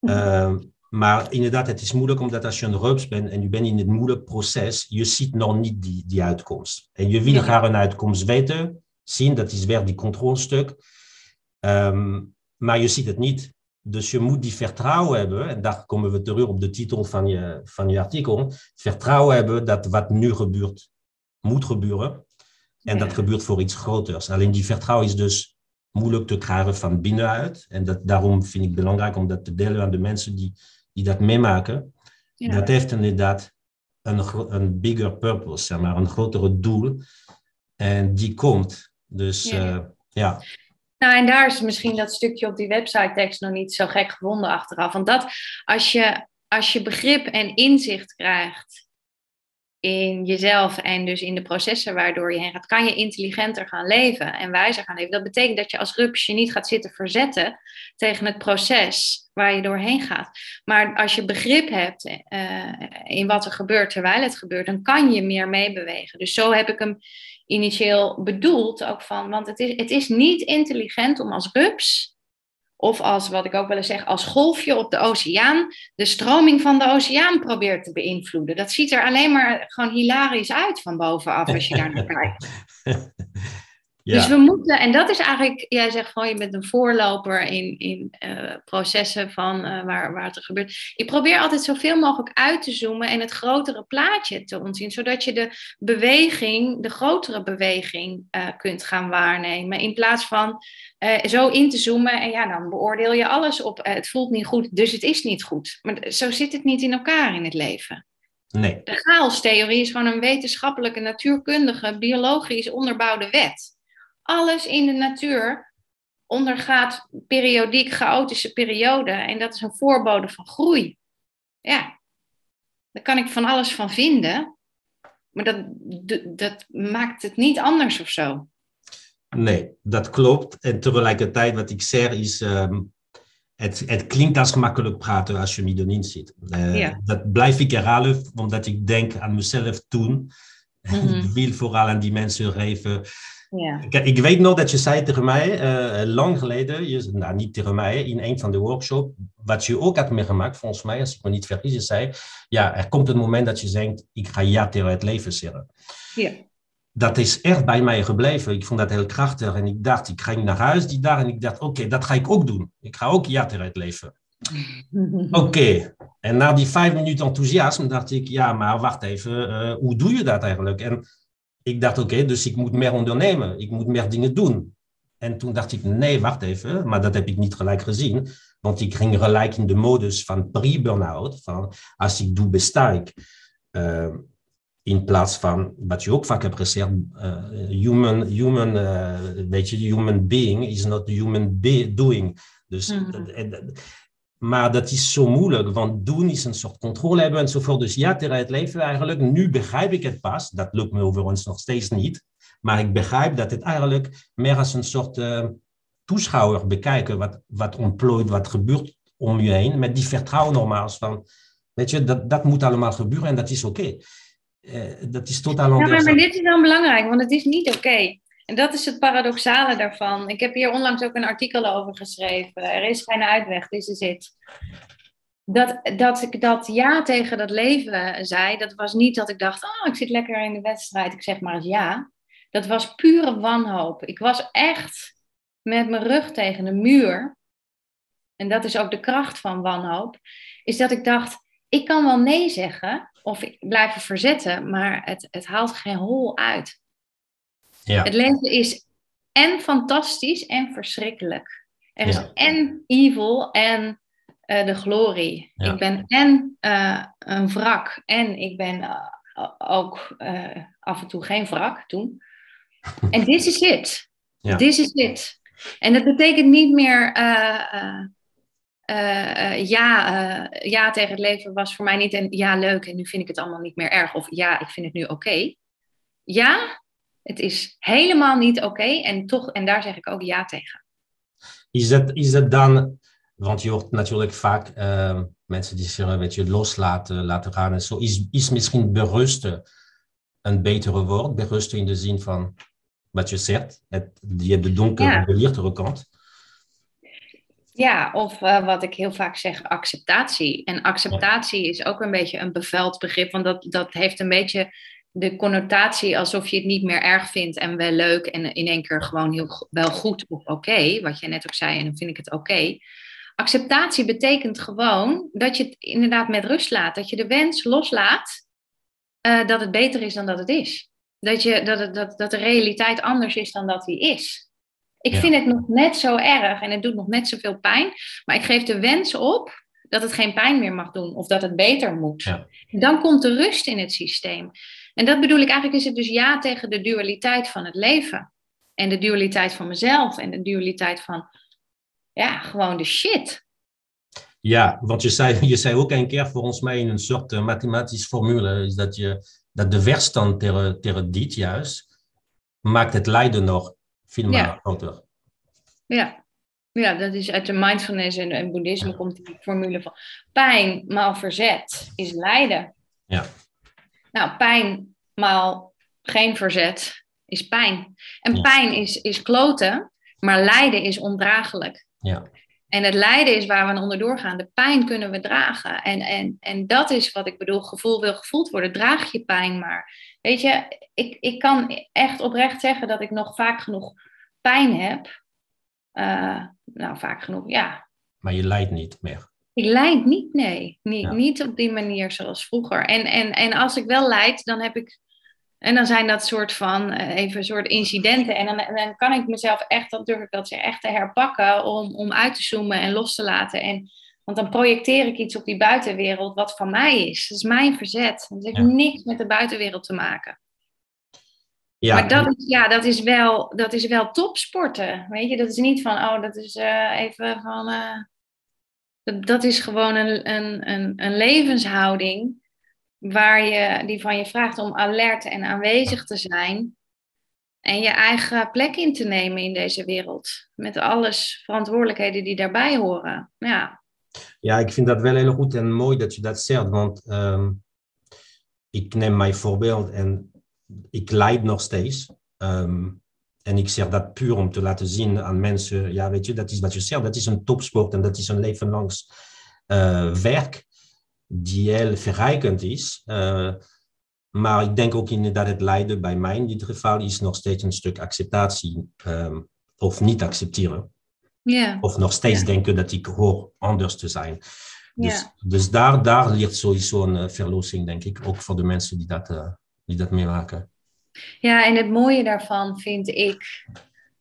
S1: Um, maar inderdaad, het is moeilijk omdat als je een rups bent en je bent in het moeilijk proces, je ziet nog niet die, die uitkomst. En je wil graag een uitkomst weten, zien, dat is weer die controlestuk. Um, maar je ziet het niet. Dus je moet die vertrouwen hebben, en daar komen we terug op de titel van je, van je artikel, vertrouwen hebben dat wat nu gebeurt, moet gebeuren. En dat gebeurt voor iets groters. Alleen die vertrouwen is dus moeilijk te krijgen van binnenuit. En dat, daarom vind ik het belangrijk om dat te delen aan de mensen die, die dat meemaken. Ja. Dat heeft inderdaad een, een bigger purpose, zeg maar, een grotere doel. En die komt. Dus ja. Uh, ja.
S2: Nou, en daar is misschien dat stukje op die website tekst nog niet zo gek gevonden achteraf. Want dat, als je als je begrip en inzicht krijgt in jezelf en dus in de processen waardoor je heen gaat, kan je intelligenter gaan leven en wijzer gaan leven. Dat betekent dat je als rups je niet gaat zitten verzetten tegen het proces waar je doorheen gaat. Maar als je begrip hebt uh, in wat er gebeurt terwijl het gebeurt, dan kan je meer meebewegen. Dus zo heb ik hem initieel bedoeld ook van, want het is, het is niet intelligent om als rups of als, wat ik ook wel eens zeg, als golfje op de oceaan de stroming van de oceaan probeert te beïnvloeden. Dat ziet er alleen maar gewoon hilarisch uit van bovenaf als je daar naar (laughs) kijkt. Dus we moeten, en dat is eigenlijk, jij zegt gewoon, je bent een voorloper in, in uh, processen van uh, waar, waar het gebeurt. Ik probeer altijd zoveel mogelijk uit te zoomen en het grotere plaatje te ontzien, zodat je de beweging, de grotere beweging uh, kunt gaan waarnemen. In plaats van zo in te zoomen en ja, dan beoordeel je alles op het voelt niet goed, dus het is niet goed. Maar zo zit het niet in elkaar in het leven.
S1: Nee.
S2: De chaostheorie is gewoon een wetenschappelijke, natuurkundige, biologisch onderbouwde wet alles in de natuur ondergaat periodiek chaotische perioden. En dat is een voorbode van groei. Ja, daar kan ik van alles van vinden. Maar dat, dat maakt het niet anders of zo.
S1: Nee, dat klopt. En tegelijkertijd, wat ik zeg, is. Um, het, het klinkt als gemakkelijk praten als je middenin zit. Uh, ja. Dat blijf ik herhalen, omdat ik denk aan mezelf toen. Mm -hmm. (laughs) Ik wil vooral aan die mensen geven
S2: ja.
S1: Ik, ik, weet nog dat je zei tegen mij, uh, lang geleden, je, nou niet tegen mij, in een van de workshops, wat je ook had meegemaakt, volgens mij, als ik me niet vergis, je zei, ja, er komt een moment dat je denkt, ik ga ja tegen het leven zeggen.
S2: Ja.
S1: Dat is echt bij mij gebleven. Ik vond dat heel krachtig en ik dacht, ik ga naar huis die dag en ik dacht, oké, dat ga ik ook doen. Ik ga ook ja tegen het leven. (laughs) Oké, en na die vijf minuten enthousiasme dacht ik, ja, maar wacht even, uh, hoe doe je dat eigenlijk? En ik dacht, oké, dus ik moet meer ondernemen. Ik moet meer dingen doen. En toen dacht ik, nee, wacht even. Maar dat heb ik niet gelijk gezien. Want ik ging gelijk in de modus van pre-burnout. Van als ik doe, besta ik. Uh, in plaats van, wat je ook vaak hebt gezegd, uh, human, human, uh, weet je, human being is not human be doing. Dus mm -hmm. Maar dat is zo moeilijk, want doen is een soort controle hebben enzovoort. Dus ja, tegen het leven eigenlijk. Nu begrijp ik het pas. Dat lukt me overigens nog steeds niet. Maar ik begrijp dat het eigenlijk meer als een soort uh, toeschouwer bekijken. Wat, wat ontplooit, wat gebeurt om je heen. Met die vertrouwen nogmaals van, weet je, dat, dat moet allemaal gebeuren en dat is oké. Okay. Uh, dat is totaal
S2: anders. Ja, maar, maar, dit is dan belangrijk, want het is niet oké. Okay. En dat is het paradoxale daarvan. Ik heb hier onlangs ook een artikel over geschreven. Er is geen uitweg, dit is het. Dat, dat ik dat ja tegen dat leven zei, dat was niet dat ik dacht, oh, ik zit lekker in de wedstrijd, ik zeg maar eens ja. Dat was pure wanhoop. Ik was echt met mijn rug tegen de muur. En dat is ook de kracht van wanhoop. Is dat ik dacht, ik kan wel nee zeggen of blijven verzetten, maar het, het haalt geen hol uit.
S1: Ja.
S2: Het leven is en fantastisch en verschrikkelijk. Er is en evil en uh, de glorie. Ik ben en uh, een wrak en ik ben uh, ook af en toe geen wrak toen. (laughs) En this is it. Ja. This is it. En dat betekent niet meer ja, ja tegen het leven was voor mij niet een ja leuk en nu vind ik het allemaal niet meer erg. Of ja, ik vind het nu oké. Ja, het is helemaal niet oké en toch, en daar zeg ik ook ja tegen.
S1: Is dat, is dat dan, want je hoort natuurlijk vaak uh, mensen die zeggen, weet je, loslaten, laten gaan en zo. Is, is misschien berusten een betere woord? Berusten in de zin van wat je zegt, het, je hebt de donkere ja. de lichtere kant.
S2: Ja, of uh, wat ik heel vaak zeg, acceptatie. En acceptatie is ook een beetje een beveld begrip, want dat, dat heeft een beetje de connotatie alsof je het niet meer erg vindt en wel leuk en in één keer gewoon heel wel goed of oké, wat je net ook zei en dan vind ik het oké. Acceptatie betekent gewoon dat je het inderdaad met rust laat, dat je de wens loslaat uh, dat het beter is dan dat het is. Dat, je, dat, het, dat, dat de realiteit anders is dan dat die is. Ik ja. vind het nog net zo erg en het doet nog net zoveel pijn, maar ik geef de wens op dat het geen pijn meer mag doen of dat het beter moet.
S1: Ja.
S2: Dan komt de rust in het systeem. En dat bedoel ik eigenlijk, is het dus ja tegen de dualiteit van het leven. En de dualiteit van mezelf en de dualiteit van, ja, gewoon de shit.
S1: Ja, want je zei, (laughs) je zei ook een keer volgens mij in een soort uh, mathematische formule, is dat, je, dat de weerstand tegen, tegen dit juist maakt het lijden nog veel meer groter.
S2: Ja. ja, dat is uit de mindfulness en, en boeddhisme komt die formule van pijn maal verzet is lijden.
S1: Ja.
S2: Nou, pijn maal geen verzet is pijn. En pijn is, is kloten, maar lijden is ondraaglijk.
S1: Ja.
S2: En het lijden is waar we onderdoor gaan. De pijn kunnen we dragen. En, en, en dat is wat ik bedoel. Gevoel wil gevoeld worden. Draag je pijn maar. Weet je, ik, ik kan echt oprecht zeggen dat ik nog vaak genoeg pijn heb. Uh, nou, vaak genoeg, ja.
S1: Maar je lijdt niet meer.
S2: Ik lijd niet, nee. Niet, niet op die manier zoals vroeger. En, en, en als ik wel lijd, dan heb ik en dan zijn dat soort van uh, even soort incidenten. En dan, dan kan ik mezelf echt, dan durf ik dat echt te herpakken om, om uit te zoomen en los te laten. En, want dan projecteer ik iets op die buitenwereld wat van mij is. Dat is mijn verzet. Dat heeft niks met de buitenwereld te maken. Ja, maar dat is, ja, dat, is wel, dat is wel topsporten. Weet je, dat is niet van, oh, dat is uh, even van. Uh, dat, is gewoon een, een, een, een levenshouding waar je, die van je vraagt om alert en aanwezig te zijn. En je eigen plek in te nemen in deze wereld. Met alles verantwoordelijkheden die daarbij horen. Ja,
S1: ja ik vind dat wel heel goed en mooi dat je dat zegt. Want um, ik neem mijn voorbeeld en ik leid nog steeds. Um, en ik zeg dat puur om te laten zien aan mensen. Ja, weet je, dat is wat je zegt. Dat is een topsport en dat is een leven langs uh, werk die heel verrijkend is. Uh, maar ik denk ook inderdaad het lijden bij mij in dit geval is nog steeds een stuk acceptatie um, of niet accepteren.
S2: Yeah.
S1: Of nog steeds yeah. denken dat ik hoor anders te zijn. Dus, yeah. dus daar, daar ligt sowieso een uh, verlossing, denk ik, ook voor de mensen die dat, uh, die dat meemaken.
S2: Ja, en het mooie daarvan vind ik,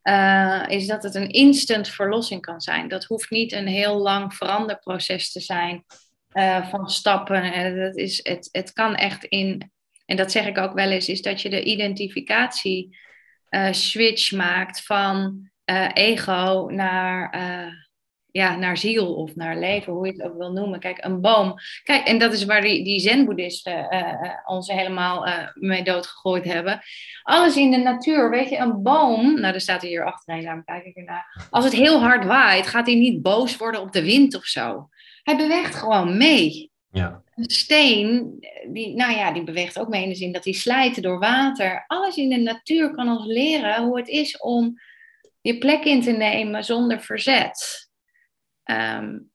S2: uh, is dat het een instant verlossing kan zijn. Dat hoeft niet een heel lang veranderproces te zijn uh, van stappen. En dat is, het, het kan echt in, en dat zeg ik ook wel eens, is dat je de identificatie switch maakt van ego naar, ja, naar ziel of naar leven, hoe je het ook wil noemen. Kijk, een boom. Kijk, en dat is waar die, die zen-boeddhisten ons helemaal mee doodgegooid hebben. Alles in de natuur, weet je, een boom, nou, er staat hier achterin, daarom kijk ik ernaar. Als het heel hard waait, gaat hij niet boos worden op de wind of zo. Hij beweegt gewoon mee.
S1: Ja.
S2: Een steen, die, nou ja, die beweegt ook mee in de zin dat hij slijt door water. Alles in de natuur kan ons leren hoe het is om je plek in te nemen zonder verzet. Um,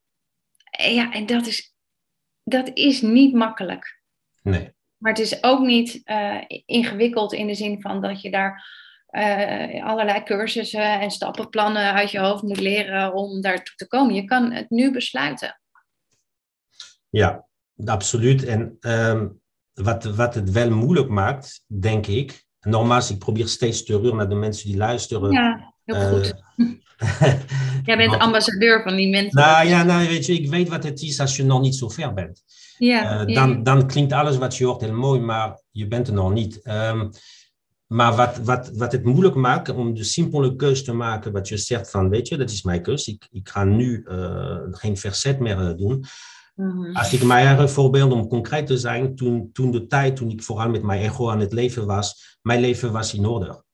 S2: ja, en dat is, dat is niet makkelijk.
S1: Nee.
S2: Maar het is ook niet uh, ingewikkeld in de zin van dat je daar uh, allerlei cursussen en stappenplannen uit je hoofd moet leren om daartoe te komen. Je kan het nu besluiten.
S1: Ja, absoluut. En um, wat, wat het wel moeilijk maakt, denk ik. Nogmaals, ik probeer steeds terug naar de mensen die luisteren.
S2: Ja, heel goed. (laughs) Jij bent ambassadeur van die mensen.
S1: Nou ja, nou, weet je, ik weet wat het is als je nog niet zo ver bent.
S2: Ja,
S1: uh, dan, dan klinkt alles wat je hoort heel mooi, maar je bent er nog niet. Um, maar wat, wat, wat het moeilijk maakt om de simpele keus te maken, wat je zegt van, weet je, dat is mijn keus. Ik, ik ga nu uh, geen verzet meer doen. Mm-hmm. Als ik mijn voorbeeld, om concreet te zijn, toen, toen de tijd, toen ik vooral met mijn ego aan het leven was, mijn leven was in orde.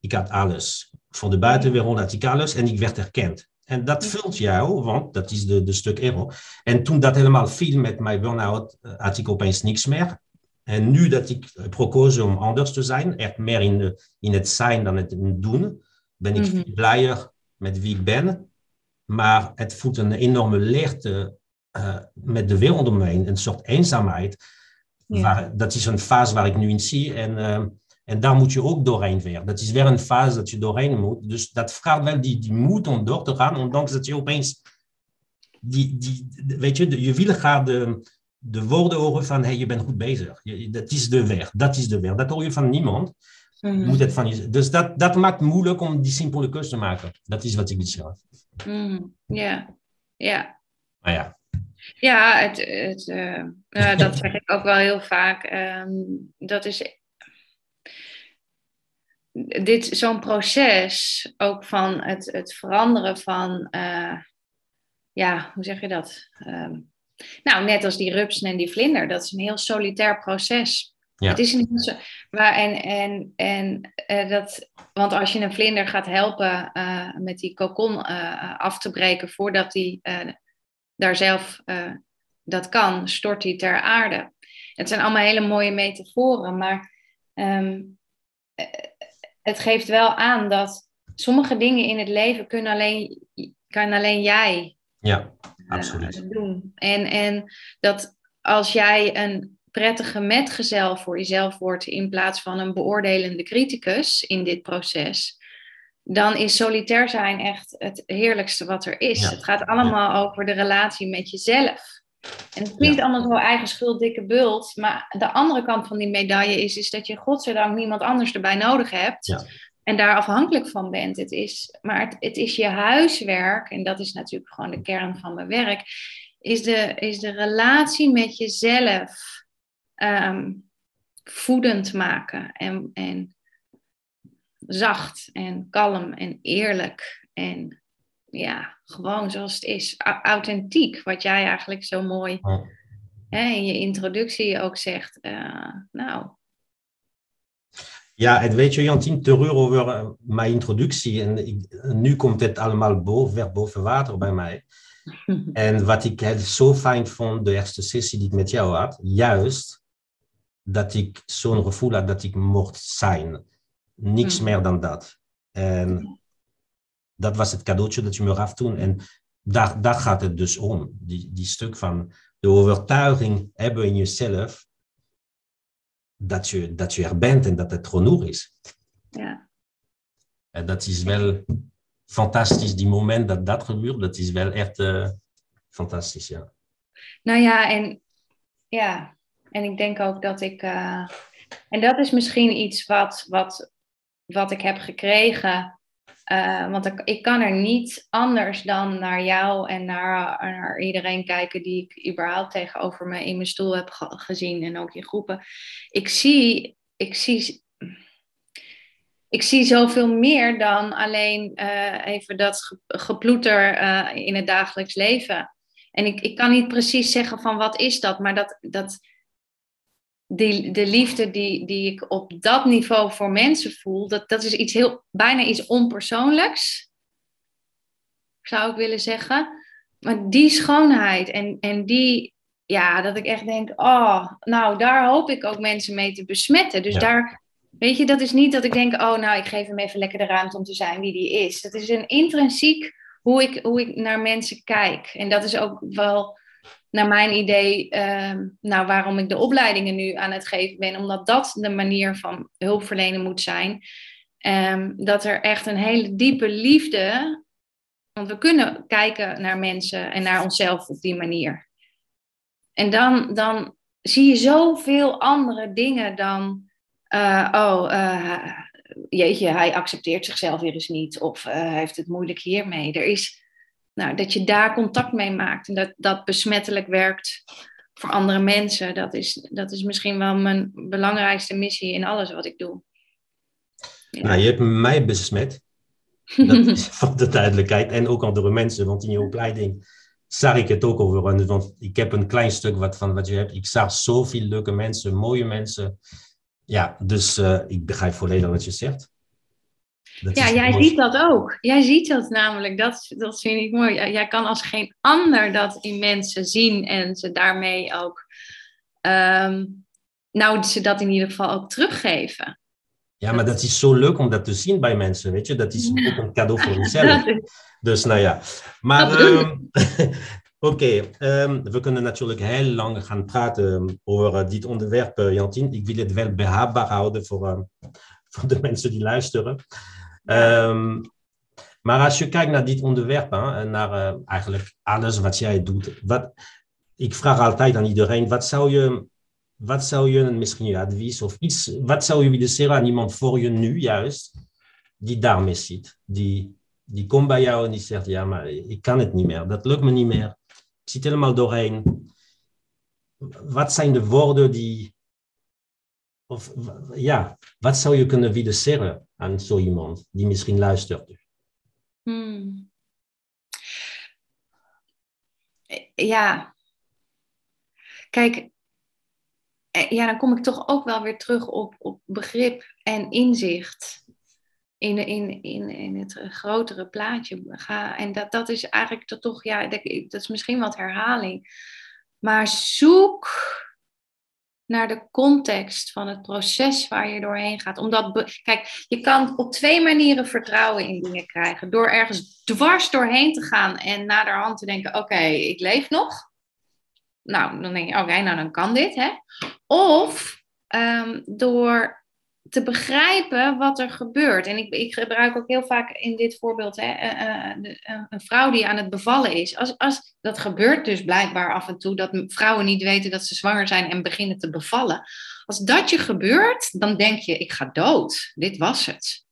S1: Ik had alles. Voor de buitenwereld had ik alles en ik werd erkend. En dat mm-hmm. vult jou, want dat is de, de stuk ego. En toen dat helemaal viel met mijn burn-out, eh, had ik opeens niks meer. En nu dat ik prokozen om anders te zijn, echt meer in, de, in het zijn dan het doen, ben ik mm-hmm. blijer met wie ik ben. Maar het voelt een enorme leegte uh, met de wereld om me heen, een soort eenzaamheid. Ja. Waar, dat is een fase waar ik nu in zie. En, uh, en daar moet je ook doorheen weer. Dat is weer een fase dat je doorheen moet. Dus dat vraagt wel die, die moed om door te gaan, ondanks dat je opeens... Die, die, weet je, je wil graag de, de woorden horen van hey, je bent goed bezig. Je, dat is de weg, dat is de weg. Dat hoor je van niemand. Mm. Moet het van je, dus dat, dat maakt het moeilijk om die simpele keuze te maken. Dat is wat ik wil zeggen.
S2: Mm. Ja, ja.
S1: Maar ja,
S2: ja, het, het, uh, uh, dat zeg ik ook wel heel vaak. Um, dat is dit zo'n proces ook van het, het veranderen van uh, ja, hoe zeg je dat? Ehm, nou, net als die rupsen en die vlinder, dat is een heel solitair proces. Ja. Het is niet zo, maar en, en, en uh, dat, want als je een vlinder gaat helpen uh, met die kokon af te breken voordat hij daar zelf dat kan, stort hij ter aarde. Het zijn allemaal hele mooie metaforen, maar um, het geeft wel aan dat sommige dingen in het leven kunnen alleen, kan alleen jij
S1: ja, absoluut.
S2: doen. En, en dat als jij een prettige metgezel voor jezelf wordt in plaats van een beoordelende criticus in dit proces, dan is solitair zijn echt het heerlijkste wat er is. Het gaat allemaal over de relatie met jezelf. En het klinkt allemaal zo eigen schuld, dikke bult. Maar de andere kant van die medaille is, is dat je godzijdank niemand anders erbij nodig hebt. En daar afhankelijk van bent. Het is, maar het, het, is je huiswerk, en dat is natuurlijk gewoon de kern van mijn werk, is de, is de relatie met jezelf um, voedend maken en, en zacht en kalm en eerlijk en ja, gewoon zoals het is, authentiek, wat jij eigenlijk zo mooi hè, in je introductie ook zegt. Uh, nou.
S1: Ja, en weet je, Jantien, terug over uh, mijn introductie. En ik, nu komt het allemaal boven, boven water bij mij. (laughs) en wat ik zo fijn vond, de eerste sessie die ik met jou had, juist dat ik zo'n gevoel had dat ik mocht zijn. Niks hmm. meer dan dat. En dat was het cadeautje dat je me gaf toen. En daar, daar gaat het dus om. Die, die stuk van de overtuiging hebben in jezelf dat je, dat je er bent en dat het genoeg is.
S2: Ja.
S1: En dat is wel fantastisch, die moment dat dat gebeurt, dat is wel echt uh, fantastisch, ja.
S2: Nou ja, en ja, en ik denk ook dat ik. Uh, en dat is misschien iets wat, wat, wat ik heb gekregen. Uh, want ik, kan er niet anders dan naar jou en naar, naar iedereen kijken die ik überhaupt tegenover me in mijn stoel heb gezien en ook in groepen. Ik zie, ik zie, ik zie zoveel meer dan alleen uh, even dat geploeter in het dagelijks leven. En ik, ik kan niet precies zeggen van wat is dat, maar dat, dat, die, de liefde die, die ik op dat niveau voor mensen voel, dat, dat is iets heel, bijna iets onpersoonlijks, zou ik willen zeggen. Maar die schoonheid en, en die, ja, dat ik echt denk, oh, nou, daar hoop ik ook mensen mee te besmetten. Dus daar, weet je, dat is niet dat ik denk, oh, nou, ik geef hem even lekker de ruimte om te zijn wie die is. Dat is een intrinsiek hoe ik, hoe ik naar mensen kijk. En dat is ook wel naar mijn idee, uh, nou, waarom ik de opleidingen nu aan het geven ben, omdat dat de manier van hulpverlenen moet zijn. Um, dat er echt een hele diepe liefde, want we kunnen kijken naar mensen en naar onszelf op die manier. En dan, dan zie je zoveel andere dingen dan, uh, oh, uh, jeetje, hij accepteert zichzelf weer eens niet, of uh, hij heeft het moeilijk hiermee. Er is nou, dat je daar contact mee maakt en dat dat besmettelijk werkt voor andere mensen. Dat is, dat is misschien wel mijn belangrijkste missie in alles wat ik doe.
S1: Nou, je hebt mij besmet. Dat is (laughs) van de duidelijkheid. En ook andere mensen, want in je opleiding zag ik het ook over. Want ik heb een klein stuk wat, van wat je hebt. Ik zag zoveel leuke mensen, mooie mensen. Ja, dus uh, ik begrijp volledig wat je zegt
S2: ja, jij ziet dat ook. Jij ziet dat namelijk. Dat, dat vind ik mooi. Jij kan als geen ander dat in mensen zien en ze daarmee ook, um, nou, ze dat in ieder geval ook teruggeven.
S1: Ja, maar dat is zo leuk om dat te zien bij mensen, weet je. Dat is ook een cadeau voor (laughs) jezelf. Dus nou ja. Maar um, (laughs) oké, um, we kunnen natuurlijk heel lang gaan praten over dit onderwerp, eh, Jantien. Ik wil het wel behapbaar houden voor, (laughs) voor de mensen die luisteren. Um, maar als je kijkt naar dit onderwerp en naar uh, eigenlijk alles wat jij doet, wat, ik vraag altijd aan iedereen, wat zou je, wat zou je misschien je advies of iets, wat zou je willen zeggen aan iemand voor je nu juist, die daarmee zit, die, die komt bij jou en die zegt, ja, maar ik kan het niet meer, dat lukt me niet meer, ik zit helemaal doorheen. Wat zijn de woorden die, of ja, wat zou je kunnen willen zeggen aan zo iemand die misschien luistert?
S2: Hmm. ja, kijk, eh, ja, dan kom ik toch ook wel weer terug op, op begrip en inzicht in, in, in, in het grotere plaatje. Ga, en dat, dat is eigenlijk toch, ja, dat is misschien wat herhaling. Maar zoek naar de context van het proces waar je doorheen gaat. Omdat, kijk, je kan op twee manieren vertrouwen in dingen krijgen. Door ergens dwars doorheen te gaan en naderhand te denken: oké, ik leef nog. Nou, dan denk je: oké, nou dan kan dit. Hè? Of um, door te begrijpen wat er gebeurt. En ik, ik, gebruik ook heel vaak in dit voorbeeld hè, eh, eh, eh, een vrouw die aan het bevallen is. Als, als, dat gebeurt dus blijkbaar af en toe, dat vrouwen niet weten dat ze zwanger zijn en beginnen te bevallen. Als dat je gebeurt, dan denk je, ik ga dood. Dit was het.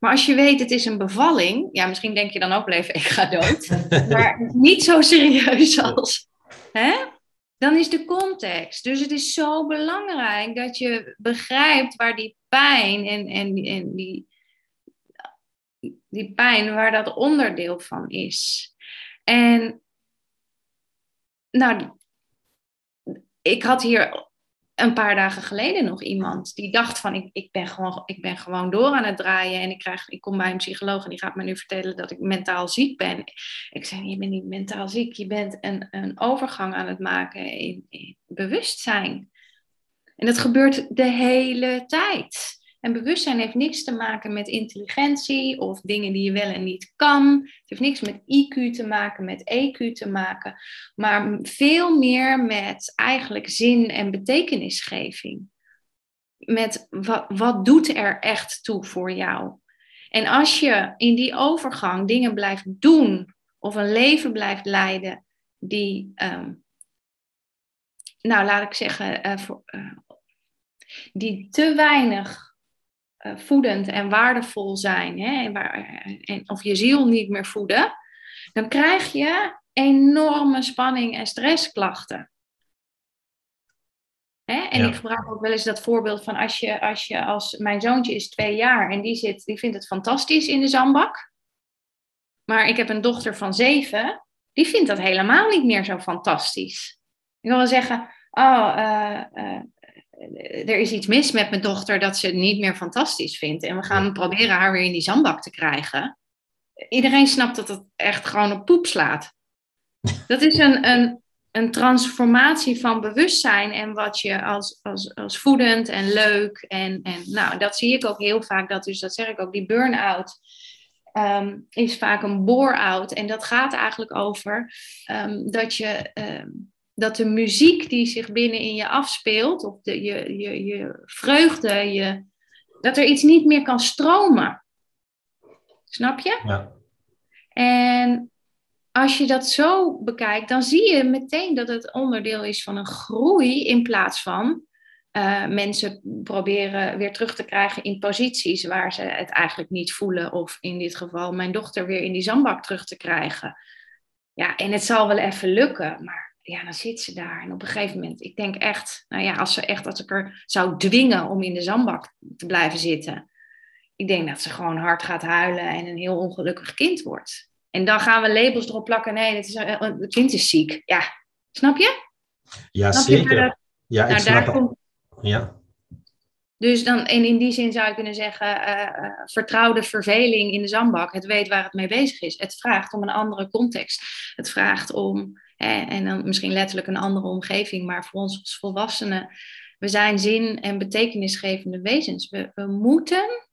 S2: Maar als je weet, het is een bevalling, ja, misschien denk je dan ook wel even, ik ga dood. (laughs) maar niet zo serieus als, hè? Dan is de context. Dus het is zo belangrijk dat je begrijpt waar die pijn en, en, en die, die pijn, waar dat onderdeel van is. En nou, ik had hier een paar dagen geleden nog iemand die dacht van ik, ik, ben, gewoon, ik ben gewoon door aan het draaien en ik, krijg, ik kom bij een psycholoog en die gaat me nu vertellen dat ik mentaal ziek ben. Ik zei, je bent niet mentaal ziek, je bent een, een overgang aan het maken in, in bewustzijn. En dat gebeurt de hele tijd. En bewustzijn heeft niks te maken met intelligentie of dingen die je wel en niet kan. Het heeft niks met IQ te maken, met EQ te maken, maar veel meer met eigenlijk zin en betekenisgeving. Met wat, wat doet er echt toe voor jou? En als je in die overgang dingen blijft doen of een leven blijft leiden die, ehm, nou laat ik zeggen, uh, voor, uh, die te weinig voedend en waardevol zijn, hè, en, of je ziel niet meer voeden, dan krijg je enorme spanning en stressklachten. Hè? En ik gebruik ook wel eens dat voorbeeld van als je, als je als mijn zoontje is twee jaar en die, zit, die vindt het fantastisch in de zandbak. Maar ik heb een dochter van zeven, die vindt dat helemaal niet meer zo fantastisch. Ik wil wel zeggen, oh, uh, er is iets mis met mijn dochter dat ze het niet meer fantastisch vindt. En we gaan proberen haar weer in die zandbak te krijgen. Iedereen snapt dat het echt gewoon op poep slaat. (laughs) Dat is een, een, een transformatie van bewustzijn en wat je als, als, als voedend en leuk. En, en nou, dat zie ik ook heel vaak. Dat, dus dat zeg ik ook, die burn-out. Ehm, is vaak een bore-out. En dat gaat eigenlijk over um, dat je ehm, dat de muziek die zich binnen in je afspeelt, of de, je, je, je vreugde, je, dat er iets niet meer kan stromen. Snap je? Ja. En als je dat zo bekijkt, dan zie je meteen dat het onderdeel is van een groei in plaats van uh, mensen proberen weer terug te krijgen in posities waar ze het eigenlijk niet voelen. Of in dit geval mijn dochter weer in die zandbak terug te krijgen. Ja, en het zal wel even lukken, maar ja, dan zit ze daar. En op een gegeven moment, ik denk echt, nou ja, als ze echt, als ik er zou dwingen om in de zandbak te blijven zitten, ik denk dat ze gewoon hard gaat huilen en een heel ongelukkig kind wordt. En dan gaan we labels erop plakken. Nee, het, is, eh, het kind is ziek. Ja, snap je?
S1: Ja, zeker. ja, nou, ik snap het. Ja.
S2: Dus dan, en in die zin zou je kunnen zeggen, uh, vertrouw de verveling in de zandbak. Het weet waar het mee bezig is. Het vraagt om een andere context. Het vraagt om en dan misschien letterlijk een andere omgeving, maar voor ons als volwassenen, we zijn zin- en betekenisgevende wezens. We, we moeten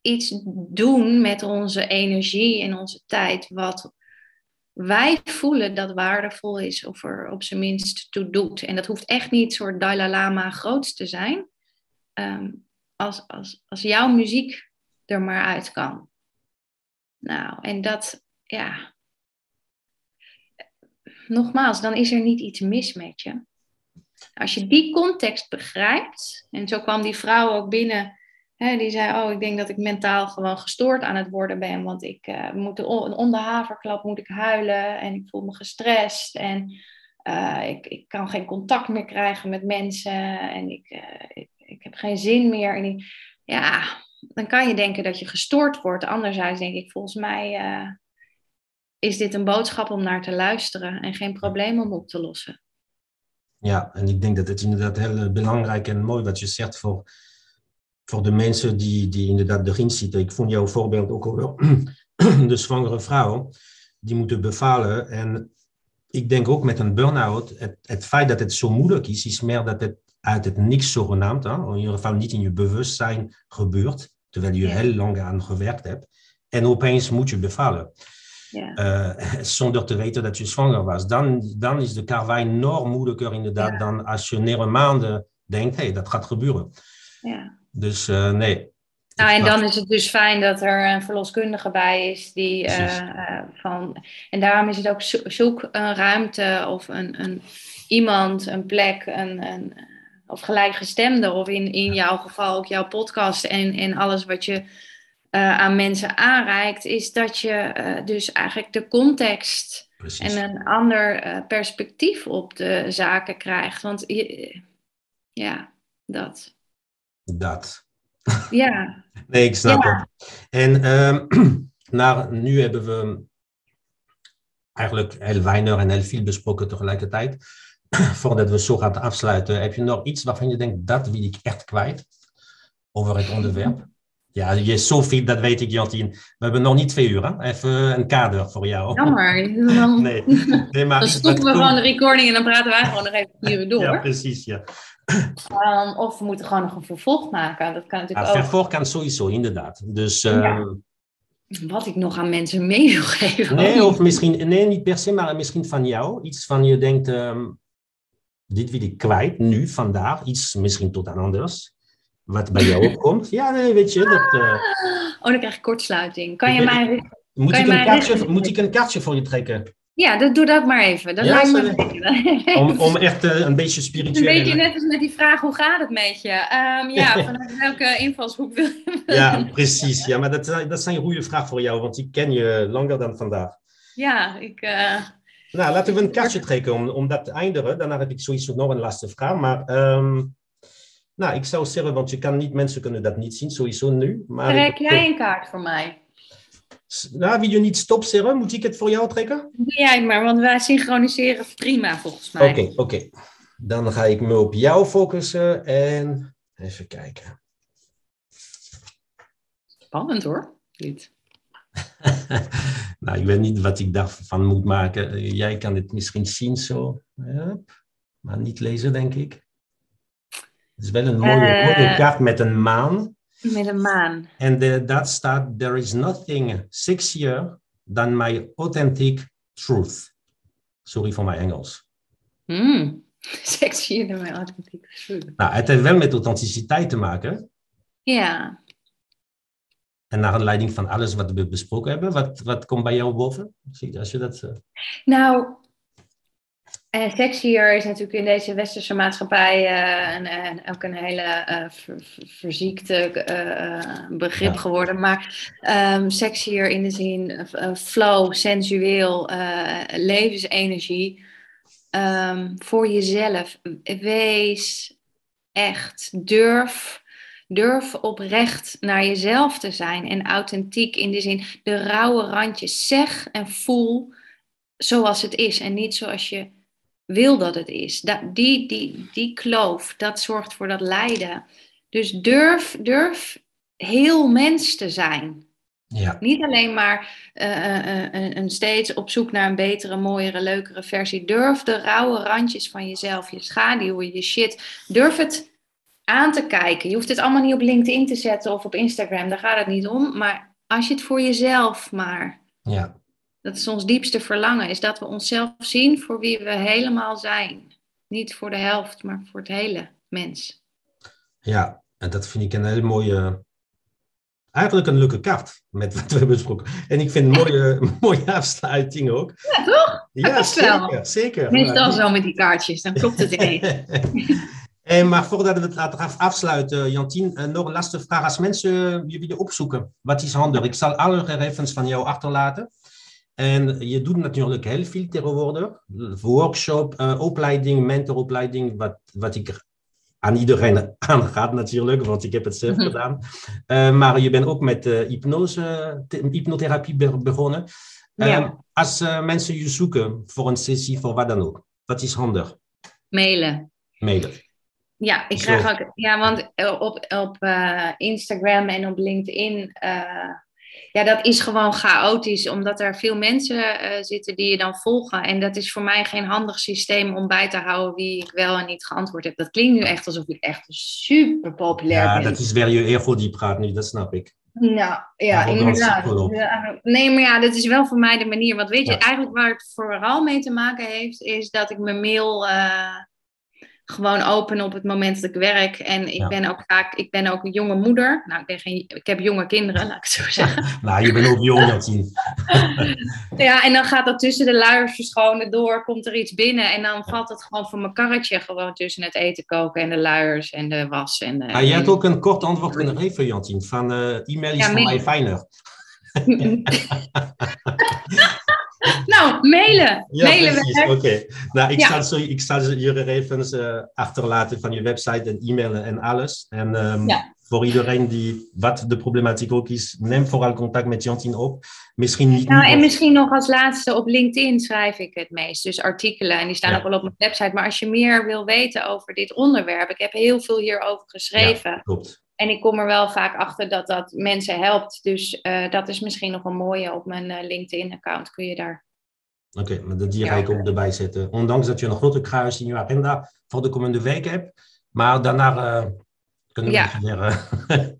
S2: iets doen met onze energie en onze tijd, wat wij voelen dat waardevol is of er op zijn minst toe doet. En dat hoeft echt niet soort Dalai Lama groots te zijn. Ehm, als, als, als jouw muziek er maar uit kan. Nou, en dat, ja, nogmaals, dan is er niet iets mis met je. Als je die context begrijpt, en zo kwam die vrouw ook binnen, hè, die zei, oh, ik denk dat ik mentaal gewoon gestoord aan het worden ben, want ik uh, moet een onderhaverklap moet ik huilen en ik voel me gestrest en uh, ik, ik kan geen contact meer krijgen met mensen en ik, uh, ik, ik, heb geen zin meer. En ja, dan kan je denken dat je gestoord wordt. Anderzijds denk ik, volgens mij is dit een boodschap om naar te luisteren en geen probleem om op te lossen.
S1: Ja, en ik denk dat het inderdaad heel belangrijk en mooi wat je zegt voor, voor de mensen die, die inderdaad erin zitten. Ik vond jouw voorbeeld ook over (clears throat) de zwangere vrouw, die moeten bevalen. En ik denk ook met een burn-out, het, het feit dat het zo moeilijk is, is meer dat het uit het niks zogenaamd, hè, in ieder geval niet in je bewustzijn gebeurt, terwijl je heel lang aan gewerkt hebt. En opeens moet je bevallen. Ja. Uh, (laughs) zonder te weten dat je zwanger was. Dan, dan is de karwei nog moeilijker inderdaad dan als je negen maanden denkt, hé, hey, dat gaat gebeuren.
S2: Ja.
S1: Dus uh, nee.
S2: Nou, en dan is het dus fijn dat er een verloskundige bij is die uh, van. En daarom is het ook zoek een ruimte of een, een iemand, een plek, een, een of gelijkgestemde, of in, in jouw geval ook jouw podcast en, en alles wat je uh, aan mensen aanreikt, is dat je uh, dus eigenlijk de context Precies. en een ander uh, perspectief op de zaken krijgt. Want je, ja, dat.
S1: Dat.
S2: Ja. (laughs)
S1: nee, ik snap ja. het. En (clears throat) um, nou, nu hebben we eigenlijk heel weinig en heel veel besproken tegelijkertijd. (clears throat) Voordat we zo gaan afsluiten, heb je nog iets waarvan je denkt, dat wil ik echt kwijt over het onderwerp? Ja, je is zo fit, dat weet ik, Jantien. We hebben nog niet twee uur, hè? Even een kader voor jou.
S2: Jammer. (laughs) Dan, nee, nee, maar dan stoppen we gewoon de recording en dan praten wij gewoon nog even vier uur door.
S1: Ja, precies, ja.
S2: Um, of we moeten gewoon nog een vervolg maken. Dat kan natuurlijk ja,
S1: ook. Vervolg kan sowieso, inderdaad. Dus... Uh, ja.
S2: Wat ik nog aan mensen mee wil geven.
S1: Nee, of misschien, nee, niet per se, maar misschien van jou. Iets van je denkt, um, dit wil ik kwijt, nu, vandaag. Iets misschien tot aan anders wat bij jou opkomt. Ja, nee, weet je. Dat, uh...
S2: Oh, dan krijg ik kortsluiting. Kan je mij...
S1: Moet,
S2: kan
S1: ik, een kaartje, moet ik een kaartje voor je trekken?
S2: Ja, dat doe dat maar even. Dat ja, lijkt
S1: me (laughs) om, om echt uh, een beetje spiritueel...
S2: Een beetje net als met die vraag, hoe gaat het met je? Um, ja, (laughs) vanuit welke invalshoek wil je...
S1: ja, precies. Ja, maar dat, dat zijn goede vragen voor jou, want ik ken je langer dan vandaag.
S2: Ja, ik... Uh...
S1: Nou, laten we een kaartje trekken om, om dat te eindigen. Daarna heb ik sowieso nog een laatste vraag. Maar um, nou, ik zou zeggen, want je kan niet, mensen kunnen dat niet zien, sowieso nu. Maar
S2: Trek jij een kaart voor mij?
S1: Nou, wil je niet stop zeggen? Moet ik het voor jou trekken?
S2: Doe jij maar, want wij synchroniseren prima volgens mij.
S1: Oké, okay, oké. Okay. Dan ga ik me op jou focussen en even kijken.
S2: Spannend hoor, dit. (laughs)
S1: nou, ik weet niet wat ik daarvan moet maken. Jij kan dit misschien zien zo, ja, maar niet lezen, denk ik. Het is wel een mooie, mooie kaart met een maan.
S2: Met een maan.
S1: En dat staat, there is nothing sexier than my authentic truth. Sorry voor mijn Engels.
S2: Mm, (laughs) sexier dan mijn authentic truth.
S1: Nou, het heeft wel met authenticiteit te maken.
S2: Ja.
S1: En naar aanleiding van alles wat we besproken hebben, wat, wat komt bij jou boven? Als je dat... Uh...
S2: Nou, en sexier is natuurlijk in deze westerse maatschappij uh, en, en, ook een hele uh, ver, verziekte uh, begrip ja. geworden. Maar um, sexier in de zin flow, sensueel, levensenergie. Um, voor jezelf. Wees echt. Durf. Durf oprecht naar jezelf te zijn en authentiek in de zin de rauwe randjes. Zeg en voel zoals het is en niet zoals je wil dat het is. Dat, die, die, die kloof, dat zorgt voor dat lijden. Dus durf, durf heel mens te zijn.
S1: Ja.
S2: Niet alleen maar uh, uh, een steeds op zoek naar een betere, mooiere, leukere versie. Durf de rauwe randjes van jezelf, je schaduwen, je shit. Durf het aan te kijken. Je hoeft het allemaal niet op LinkedIn te zetten of op Instagram. Daar gaat het niet om. Maar als je het voor jezelf maar
S1: ja
S2: dat is ons diepste verlangen, is dat we onszelf zien voor wie we helemaal zijn. Niet voor de helft, maar voor het hele mens.
S1: Ja, en dat vind ik een hele mooie, eigenlijk een leuke kaart met wat we hebben besproken. En ik vind een (laughs) mooie, mooie afsluiting ook.
S2: Ja, toch?
S1: Ja, zeker. zeker.
S2: Meestal zo met die kaartjes, dan klopt het ineens. (laughs)
S1: En, maar voordat we het afsluiten, Jantien, eh, nog een laatste vraag. Als mensen je willen opzoeken, wat is handig? Ik zal alle gegevens van jou achterlaten. En je doet natuurlijk heel veel tegenwoordig. Workshop, uh, opleiding, mentoropleiding, wat, wat ik aan iedereen (laughs) aangaat natuurlijk, want ik heb het zelf mhm. gedaan. Uh, maar je bent ook met uh, hypnose, hypnotherapie begonnen. Ja. als mensen je zoeken voor een sessie, voor wat dan ook, wat is handig?
S2: Mailen.
S1: Mailen.
S2: Ja, ik krijg ook. Ja, want op, op Instagram en op LinkedIn ja, dat is gewoon chaotisch, omdat er veel mensen uh, zitten die je dan volgen. En dat is voor mij geen handig systeem om bij te houden wie ik wel en niet geantwoord heb. Dat klinkt nu echt alsof ik echt super populair
S1: ja,
S2: ben.
S1: Ja, dat is weer je ego die praat nu, dat snap ik.
S2: Nou, ja, inderdaad. Nee, maar ja, dat is wel voor mij de manier. Want weet je, eigenlijk waar het vooral mee te maken heeft, is dat ik mijn mail... Uh, gewoon open op het moment dat ik werk. En ik ben ook vaak, ik ben ook een jonge moeder. Nou, ik, ben geen, ik heb jonge kinderen, laat ik het zo (laughs) zeggen.
S1: nou, je bent ook jong, zien. (laughs)
S2: ja, en dan gaat dat tussen de luiers verschonen door, komt er iets binnen. En dan valt het gewoon voor mijn karretje gewoon tussen het eten koken en de luiers en de was. En de,
S1: ah, je hebt ook een kort antwoord kunnen geven, Jantien, van uh, e-mail is voor mij fijner. (laughs) (laughs)
S2: nou, mailen.
S1: Ja,
S2: mailen
S1: precies. Oké. Nou, ik, ja. zal, ik zal je gegevens uh, achterlaten van je website en e-mailen en alles. En um, ja. voor iedereen die, wat de problematiek ook is, neem vooral contact met Jantien op. Misschien niet.
S2: Nou, en of... misschien nog als laatste op LinkedIn schrijf ik het meest. Dus artikelen. En die staan ook wel op mijn website. Maar als je meer wil weten over dit onderwerp, ik heb heel veel hierover geschreven.
S1: Klopt.
S2: En ik kom er wel vaak achter dat dat mensen helpt. Dus uh, dat is misschien nog een mooie op mijn uh, LinkedIn-account. Kun je daar.
S1: Oké, okay, maar die ga ik ook erbij zetten. Ondanks dat je een grote kruis in je agenda voor de komende week hebt. Maar daarna uh, kunnen we ja. weer.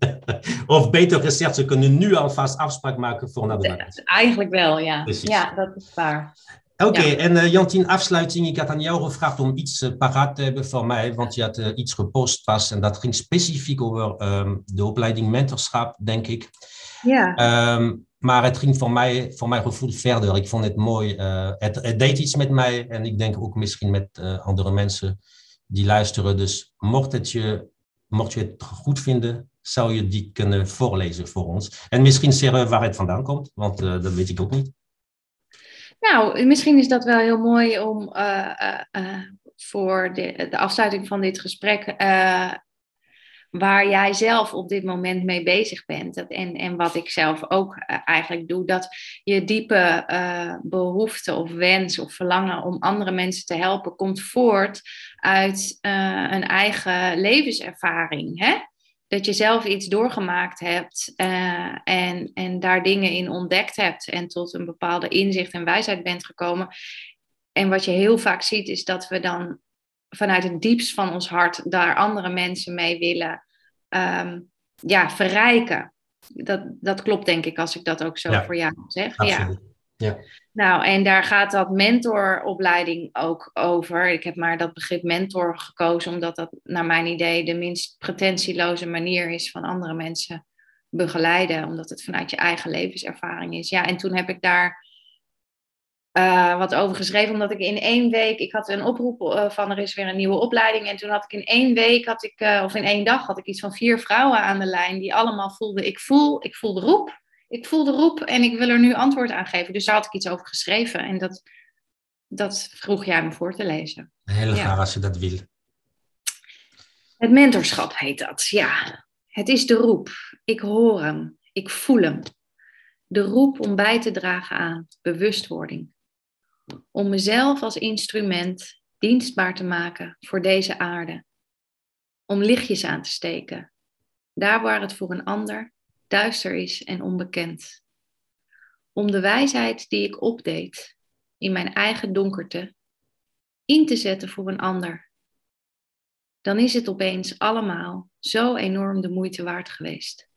S1: (laughs) of beter gezegd, ze kunnen nu alvast afspraak maken voor naar de.
S2: Eigenlijk wel, ja. Precies. Ja, dat is waar.
S1: Oké, okay, ja. en uh, Jantien, afsluiting. Ik had aan jou gevraagd om iets uh, paraat te hebben voor mij, want je had uh, iets gepost was en dat ging specifiek over um, de opleiding mentorschap, denk ik.
S2: Ja.
S1: Um, maar het ging voor mij, voor mijn gevoel verder. Ik vond het mooi. Het, het, deed iets met mij en ik denk ook misschien met andere mensen die luisteren. Dus mocht, het je, mocht je het goed vinden, zou je die kunnen voorlezen voor ons. En misschien zeggen waar het vandaan komt, want dat weet ik ook niet.
S2: Nou, misschien is dat wel heel mooi om uh, uh, uh, voor de, de, afsluiting van dit gesprek, waar jij zelf op dit moment mee bezig bent dat, en, en wat ik zelf ook eigenlijk doe, dat je diepe behoefte of wens of verlangen om andere mensen te helpen komt voort uit een eigen levenservaring. Hè? Dat je zelf iets doorgemaakt hebt uh, en, en daar dingen in ontdekt hebt en tot een bepaalde inzicht en wijsheid bent gekomen. En wat je heel vaak ziet is dat we dan vanuit het diepst van ons hart daar andere mensen mee willen um, ja, verrijken. Dat, dat klopt denk ik als ik dat ook zo
S1: ja,
S2: voor jou zeg.
S1: Absoluut. Ja.
S2: Nou, en daar gaat dat mentoropleiding ook over. Ik heb maar dat begrip mentor gekozen, omdat dat naar mijn idee de minst pretentieloze manier is van andere mensen begeleiden, omdat het vanuit je eigen levenservaring is. Ja, en toen heb ik daar uh, wat over geschreven, omdat ik in één week, ik had een oproep uh, van er is weer een nieuwe opleiding, en toen had ik in één week, had ik, uh, of in één dag, had ik iets van vier vrouwen aan de lijn die allemaal voelden, ik voel, ik voel de roep ik voel de roep en ik wil er nu antwoord aan geven. Dus daar had ik iets over geschreven en dat, dat vroeg jij me voor te lezen.
S1: Heel graag ja. als je dat wil.
S2: Het mentorschap heet dat, ja. Het is de roep. Ik hoor hem. Ik voel hem. De roep om bij te dragen aan bewustwording. Om mezelf als instrument dienstbaar te maken voor deze aarde. Om lichtjes aan te steken. Daar waar het voor een ander duister is en onbekend. Om de wijsheid die ik opdeed in mijn eigen donkerte in te zetten voor een ander. Dan is het opeens allemaal zo enorm de moeite waard geweest.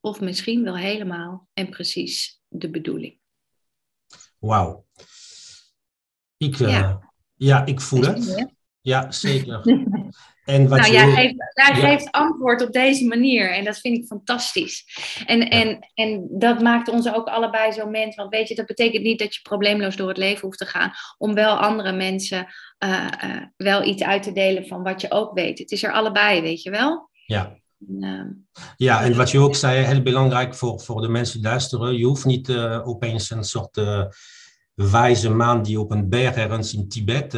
S2: Of misschien wel helemaal en precies de bedoeling.
S1: Wauw. Ik, uh, ja. ja. ik voel het. Ja, zeker. (laughs)
S2: En wat nou, jij, geeft, jij ja. geeft antwoord op deze manier en dat vind ik fantastisch. En, ja. en, en dat maakt ons ook allebei zo mens. Want weet je, dat betekent niet dat je probleemloos door het leven hoeft te gaan om wel andere mensen uh, uh, wel iets uit te delen van wat je ook weet. Het is er allebei, weet je wel?
S1: Ja. Uh, ja, en wat je ook zei, heel belangrijk voor, voor de mensen die luisteren. Je hoeft niet uh, opeens een soort wijze man die op een berg ergens in Tibet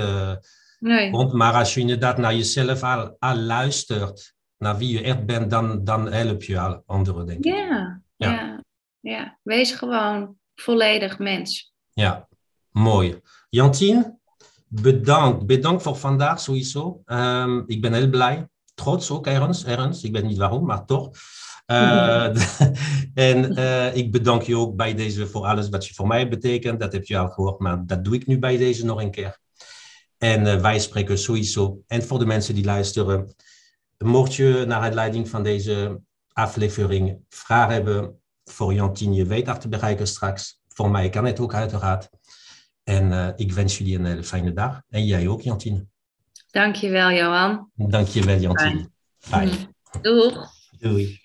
S2: Nee.
S1: Want, maar als je inderdaad naar jezelf al, al luistert, naar wie je echt bent, dan, dan help je al anderen, denk ik.
S2: Ja, ja, ja. ja. Wees gewoon volledig mens.
S1: Ja, mooi. Jantien, bedankt. Bedankt voor vandaag sowieso. Um, ik ben heel blij. Trots ook ergens, ergens. Ik weet niet waarom, maar toch. Uh, (laughs) en uh, ik bedank je ook bij deze voor alles wat je voor mij betekent. Dat heb je al gehoord, maar dat doe ik nu bij deze nog een keer. En uh, wij spreken sowieso. En voor de mensen die luisteren, mocht je naar aanleiding van deze aflevering vragen hebben voor Jantien, je weet dat te bereiken straks. Voor mij kan het ook uiteraard. En uh, ik wens jullie een hele fijne dag. En jij ook, Jantine.
S2: Dankjewel, Johan.
S1: Dankjewel, Jantine.
S2: Fijn. Doeg.
S1: Doei.